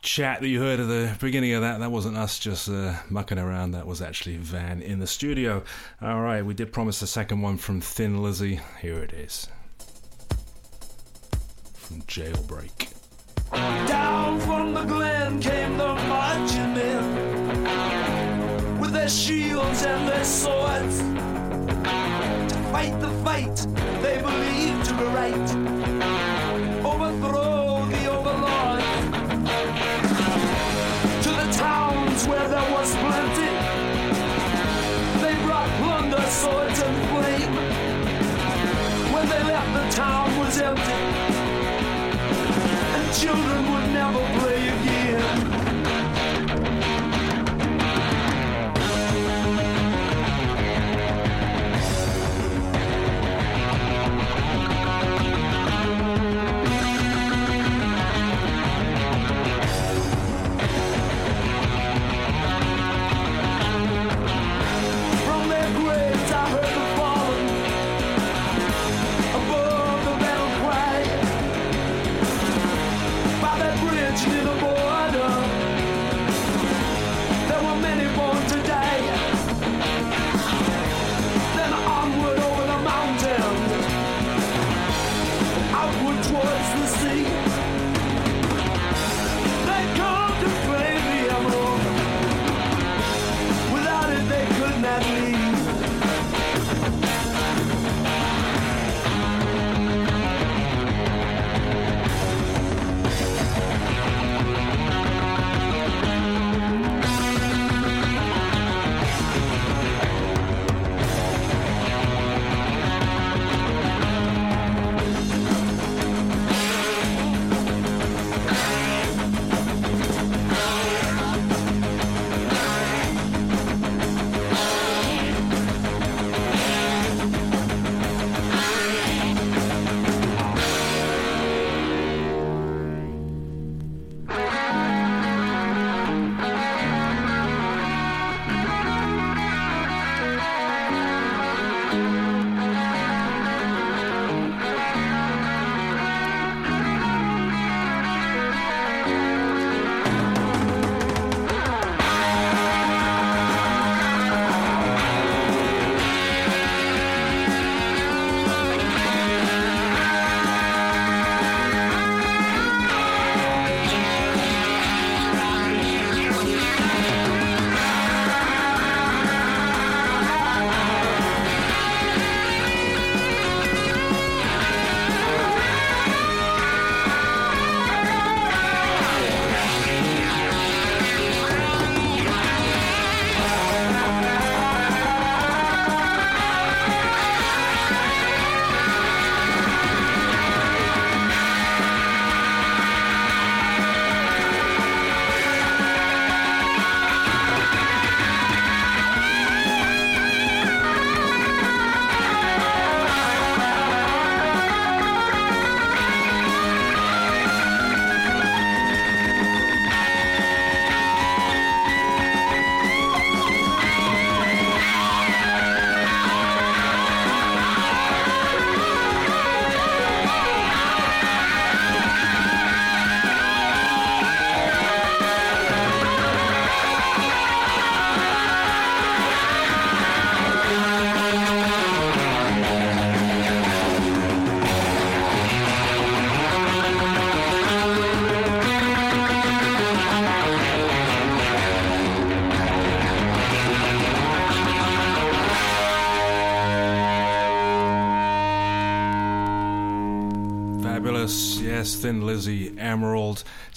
chat that you heard at the beginning of that, that wasn't us just uh, mucking around. That was actually Van in the studio. All right, we did promise a second one from Thin Lizzy. Here it is. From Jailbreak. Down from the glen came the marching men their shields and their swords to fight the fight they believed to be right. Overthrow the overlord to the towns where there was plenty. They brought plunder, swords, and flame. When they left, the town was empty and children would never play again.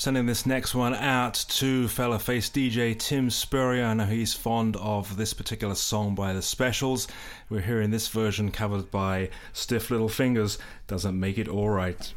Sending this next one out to fella face DJ Tim Spurrier. I know he's fond of this particular song by the Specials. We're hearing this version covered by Stiff Little Fingers. Doesn't make it alright.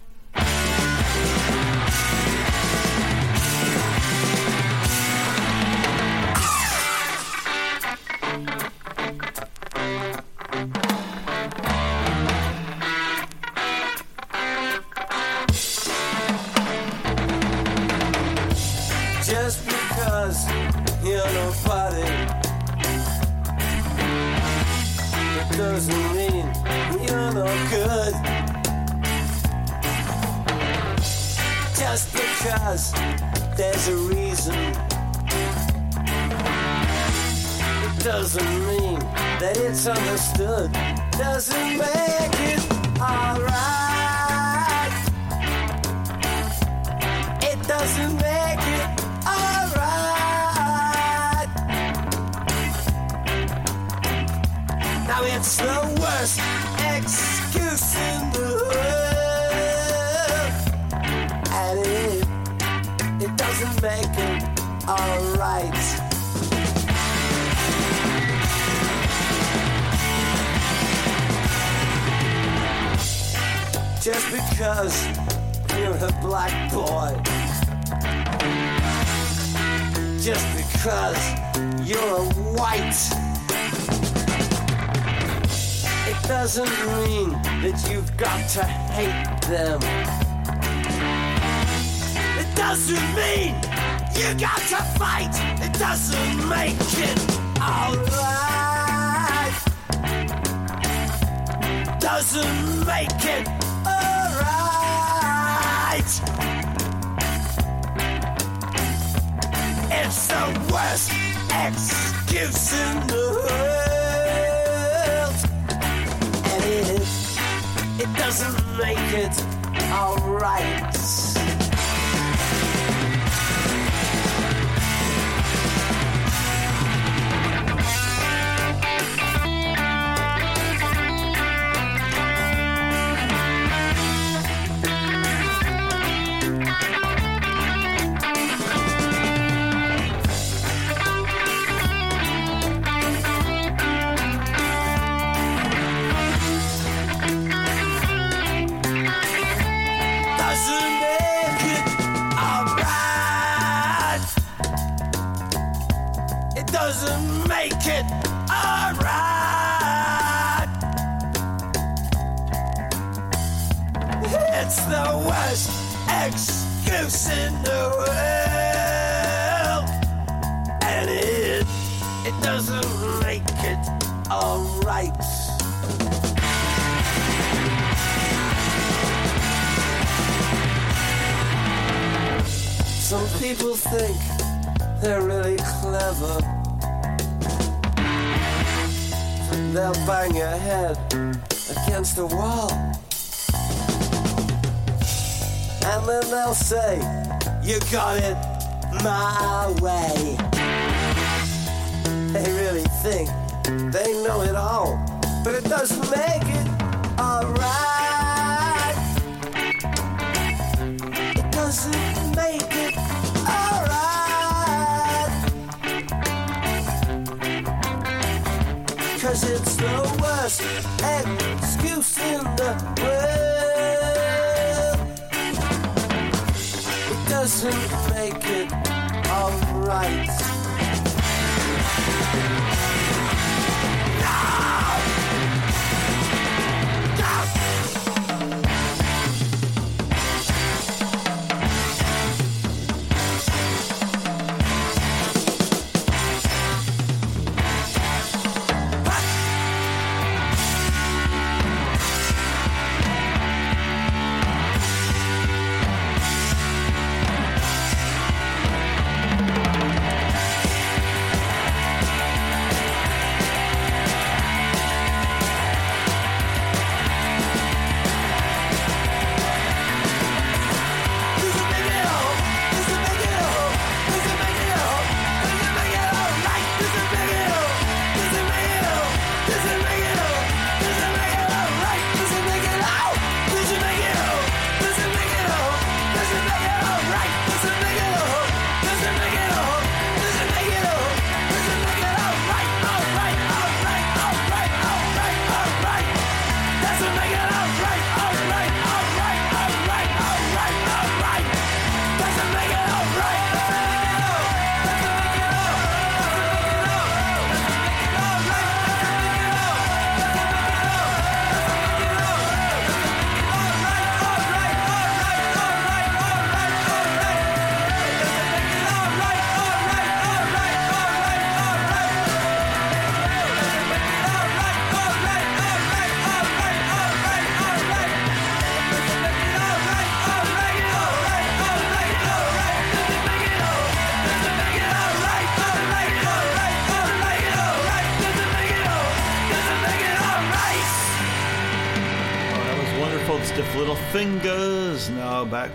Got it. My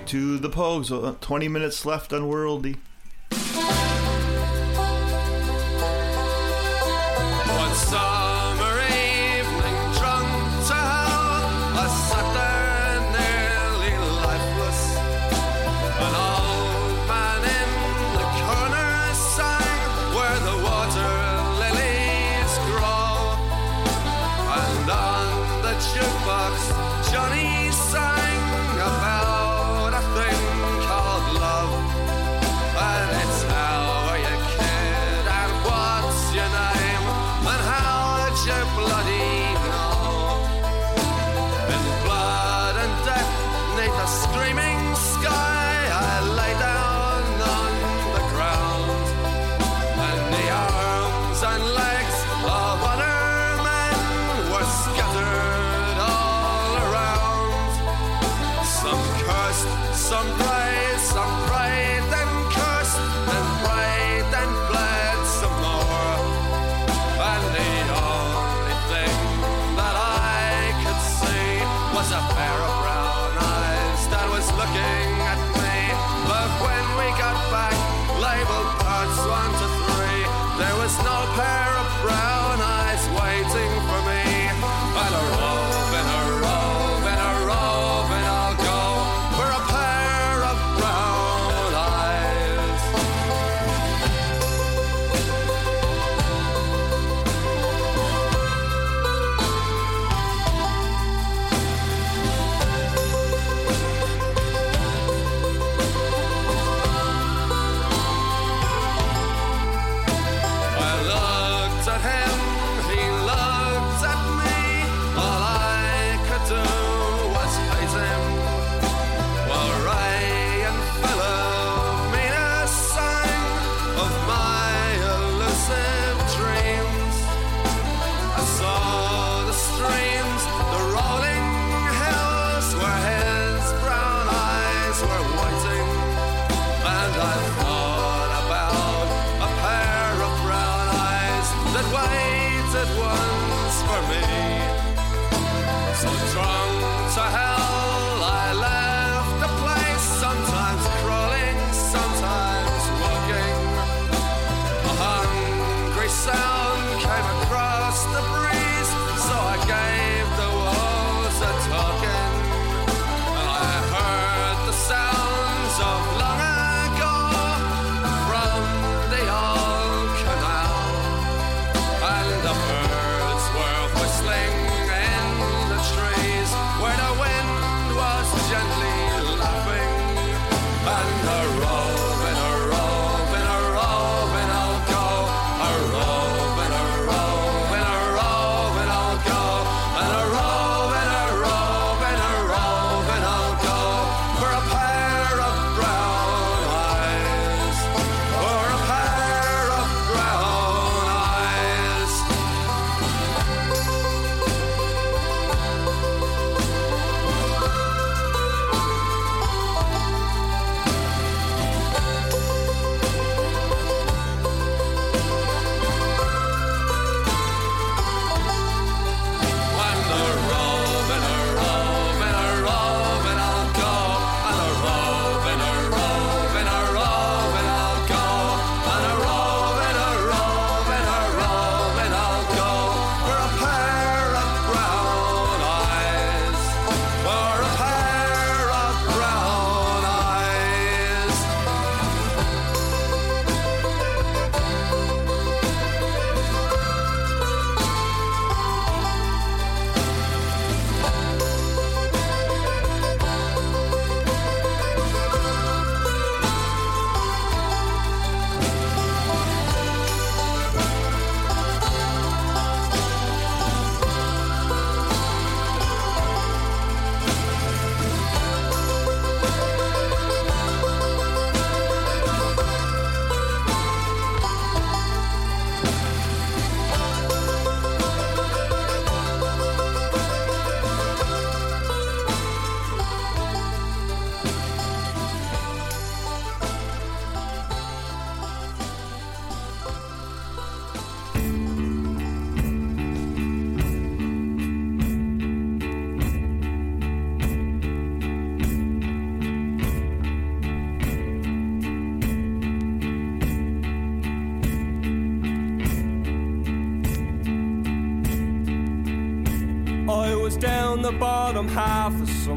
to the Pogues. Uh, 20 minutes left on Worldy.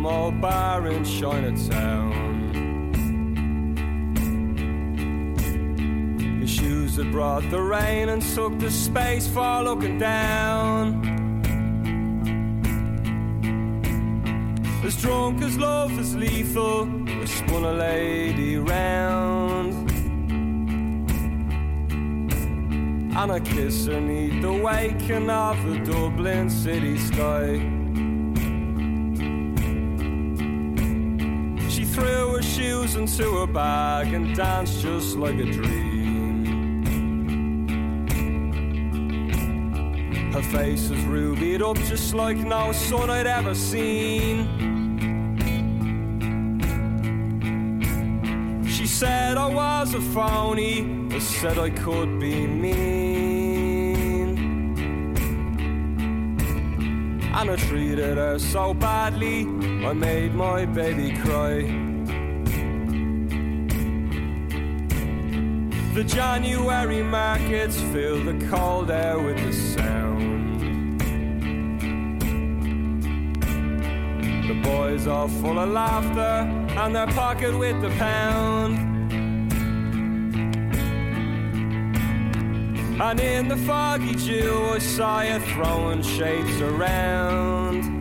Some old bar in Chinatown. His shoes had brought the rain and took the space for looking down. As drunk as love is lethal, I spun a lady round. And I kiss her neath the waking of the Dublin city sky. Into her bag and danced just like a dream. Her face was rubied up just like no sun I'd ever seen. She said I was a phony. I said I could be mean. And I treated her so badly, I made my baby cry. The January markets fill the cold air with the sound. The boys are full of laughter and their pocket with the pound. And in the foggy dew, I saw you throwing shapes around.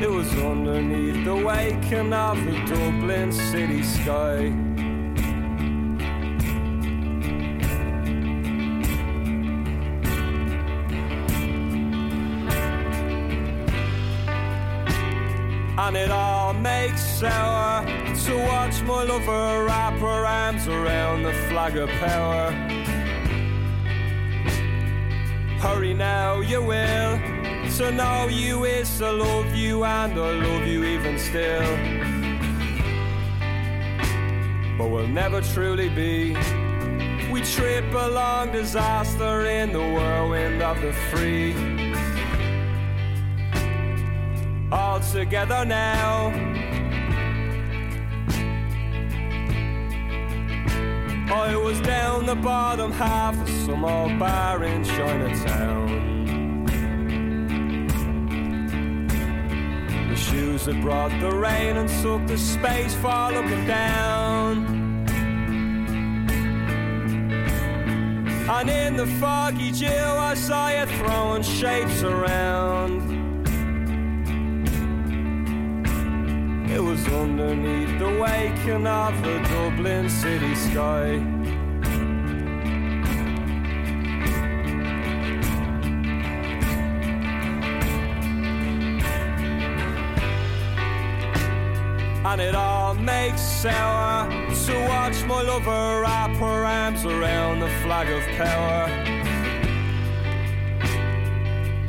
It was underneath the waking of the Dublin city sky. And it all makes sour to watch my lover wrap her arms around the flag of power. Hurry now, you will. To know you is to love you, and I love you even still. But we'll never truly be. We trip along disaster in the whirlwind of the free. All together now. I was down the bottom half of some old bar in Chinatown. The that brought the rain and took the space for looking down. And in the foggy dew, I saw you throwing shapes around. It was underneath the waking of the Dublin city sky. And it all makes sour to watch my lover wrap her arms around the flag of power.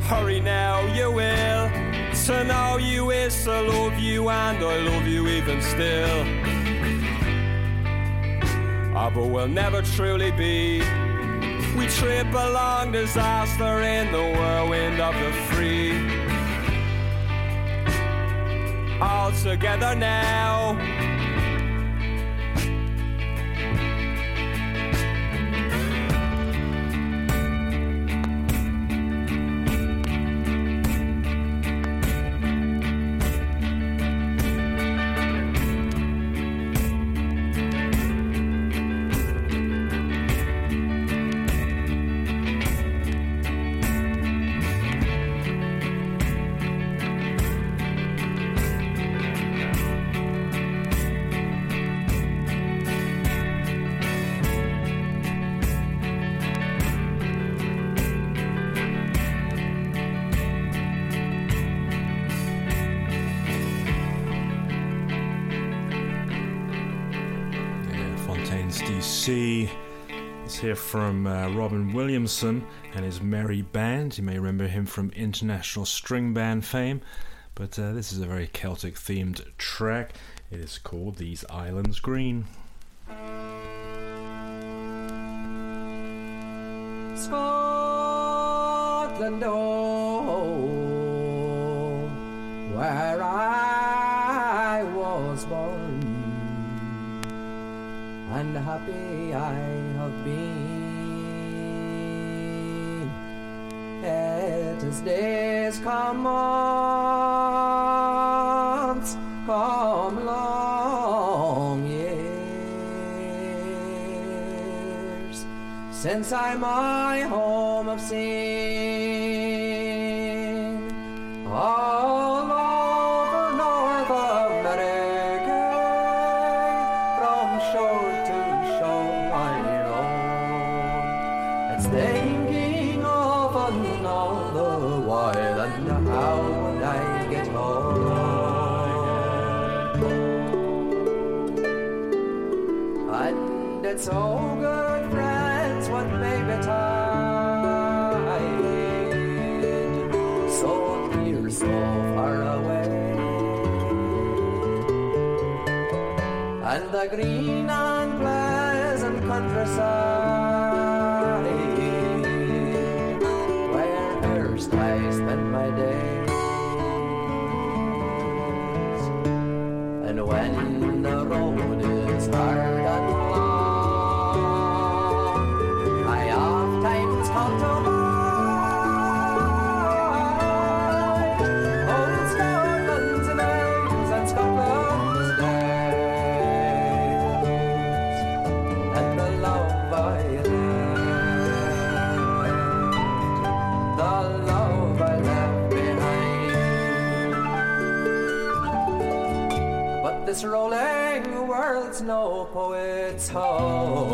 Hurry now, you will. To know you is to love you, and I love you even still. Ah, but we'll never truly be. We trip along disaster in the whirlwind of the free. All together now. Let's from uh, Robin Williamson and his Merry Band. You may remember him from international string band fame, but uh, this is a very Celtic themed track. It is called These Islands Green. Scotland, oh, where I was born, and happy I been as days come on, come long years since I my home of sin. 노포에 처음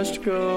must go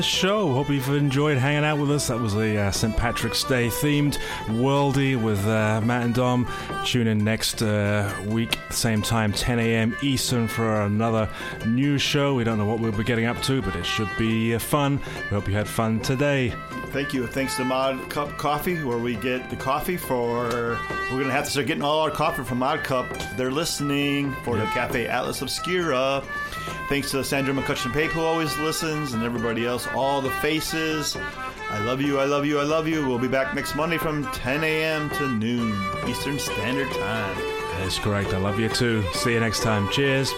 the end of the show. Hope you've enjoyed hanging out with us. That was the uh, St. Patrick's Day themed worldy with uh, Matt and Dom. Tune in next uh, week, same time, 10 a.m. Eastern, for another new show. We don't know what we'll be getting up to, but it should be uh, fun. We hope you had fun today. Thank you. Thanks to Mod Cup Coffee, where we get the coffee for. We're going to have to start getting all our coffee from Mod Cup. They're listening for the Cafe Atlas Obscura. Thanks to Sandra McCutcheon Pape, who always listens, and everybody else, all the faces. I love you, I love you, I love you. We'll be back next Monday from 10 a.m. to noon Eastern Standard Time. That's great. I love you too. See you next time. Cheers.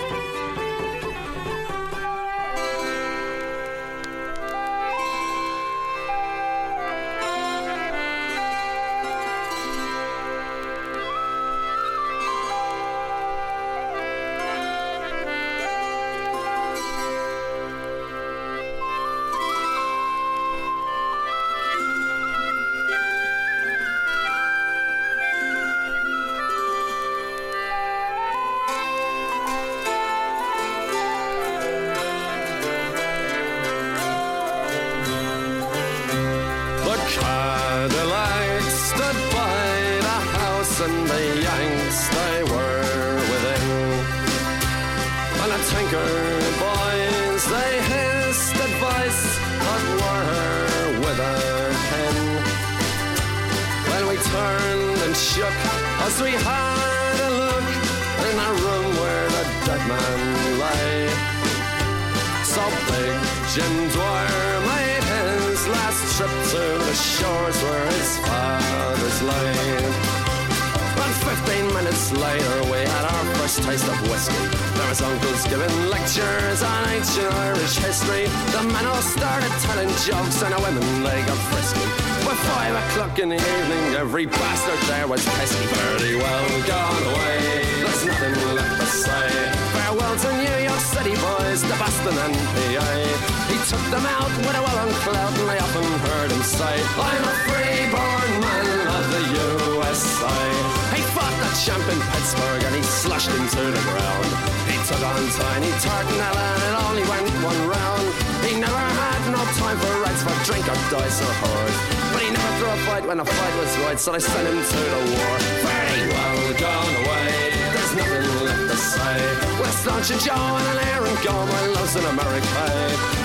Launch and Joe and Aaron gone my love's in America.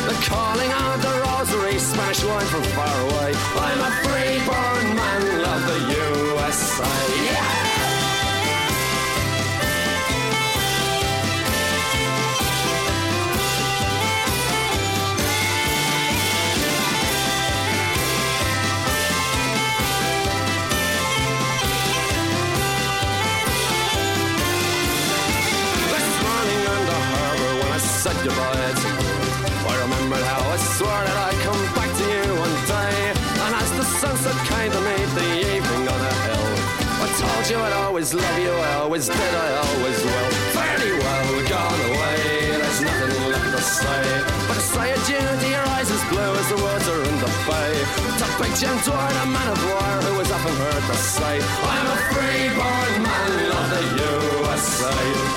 The calling of the rosary, Spanish wine from far away. I'm a free-born man, love the USA. Yeah! Always love you, I always did, I always will. Fairly well gone away, there's nothing left to say. But to say adieu to your eyes as blue as the water in the bay. To big Jim Dwyer a man of war who was often heard to say, I'm a free-born man of the USA.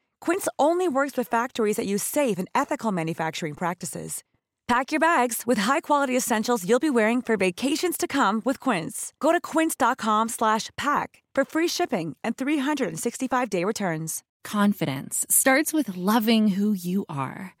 Quince only works with factories that use safe and ethical manufacturing practices. Pack your bags with high-quality essentials you'll be wearing for vacations to come with Quince. Go to quince.com/pack for free shipping and 365-day returns. Confidence starts with loving who you are.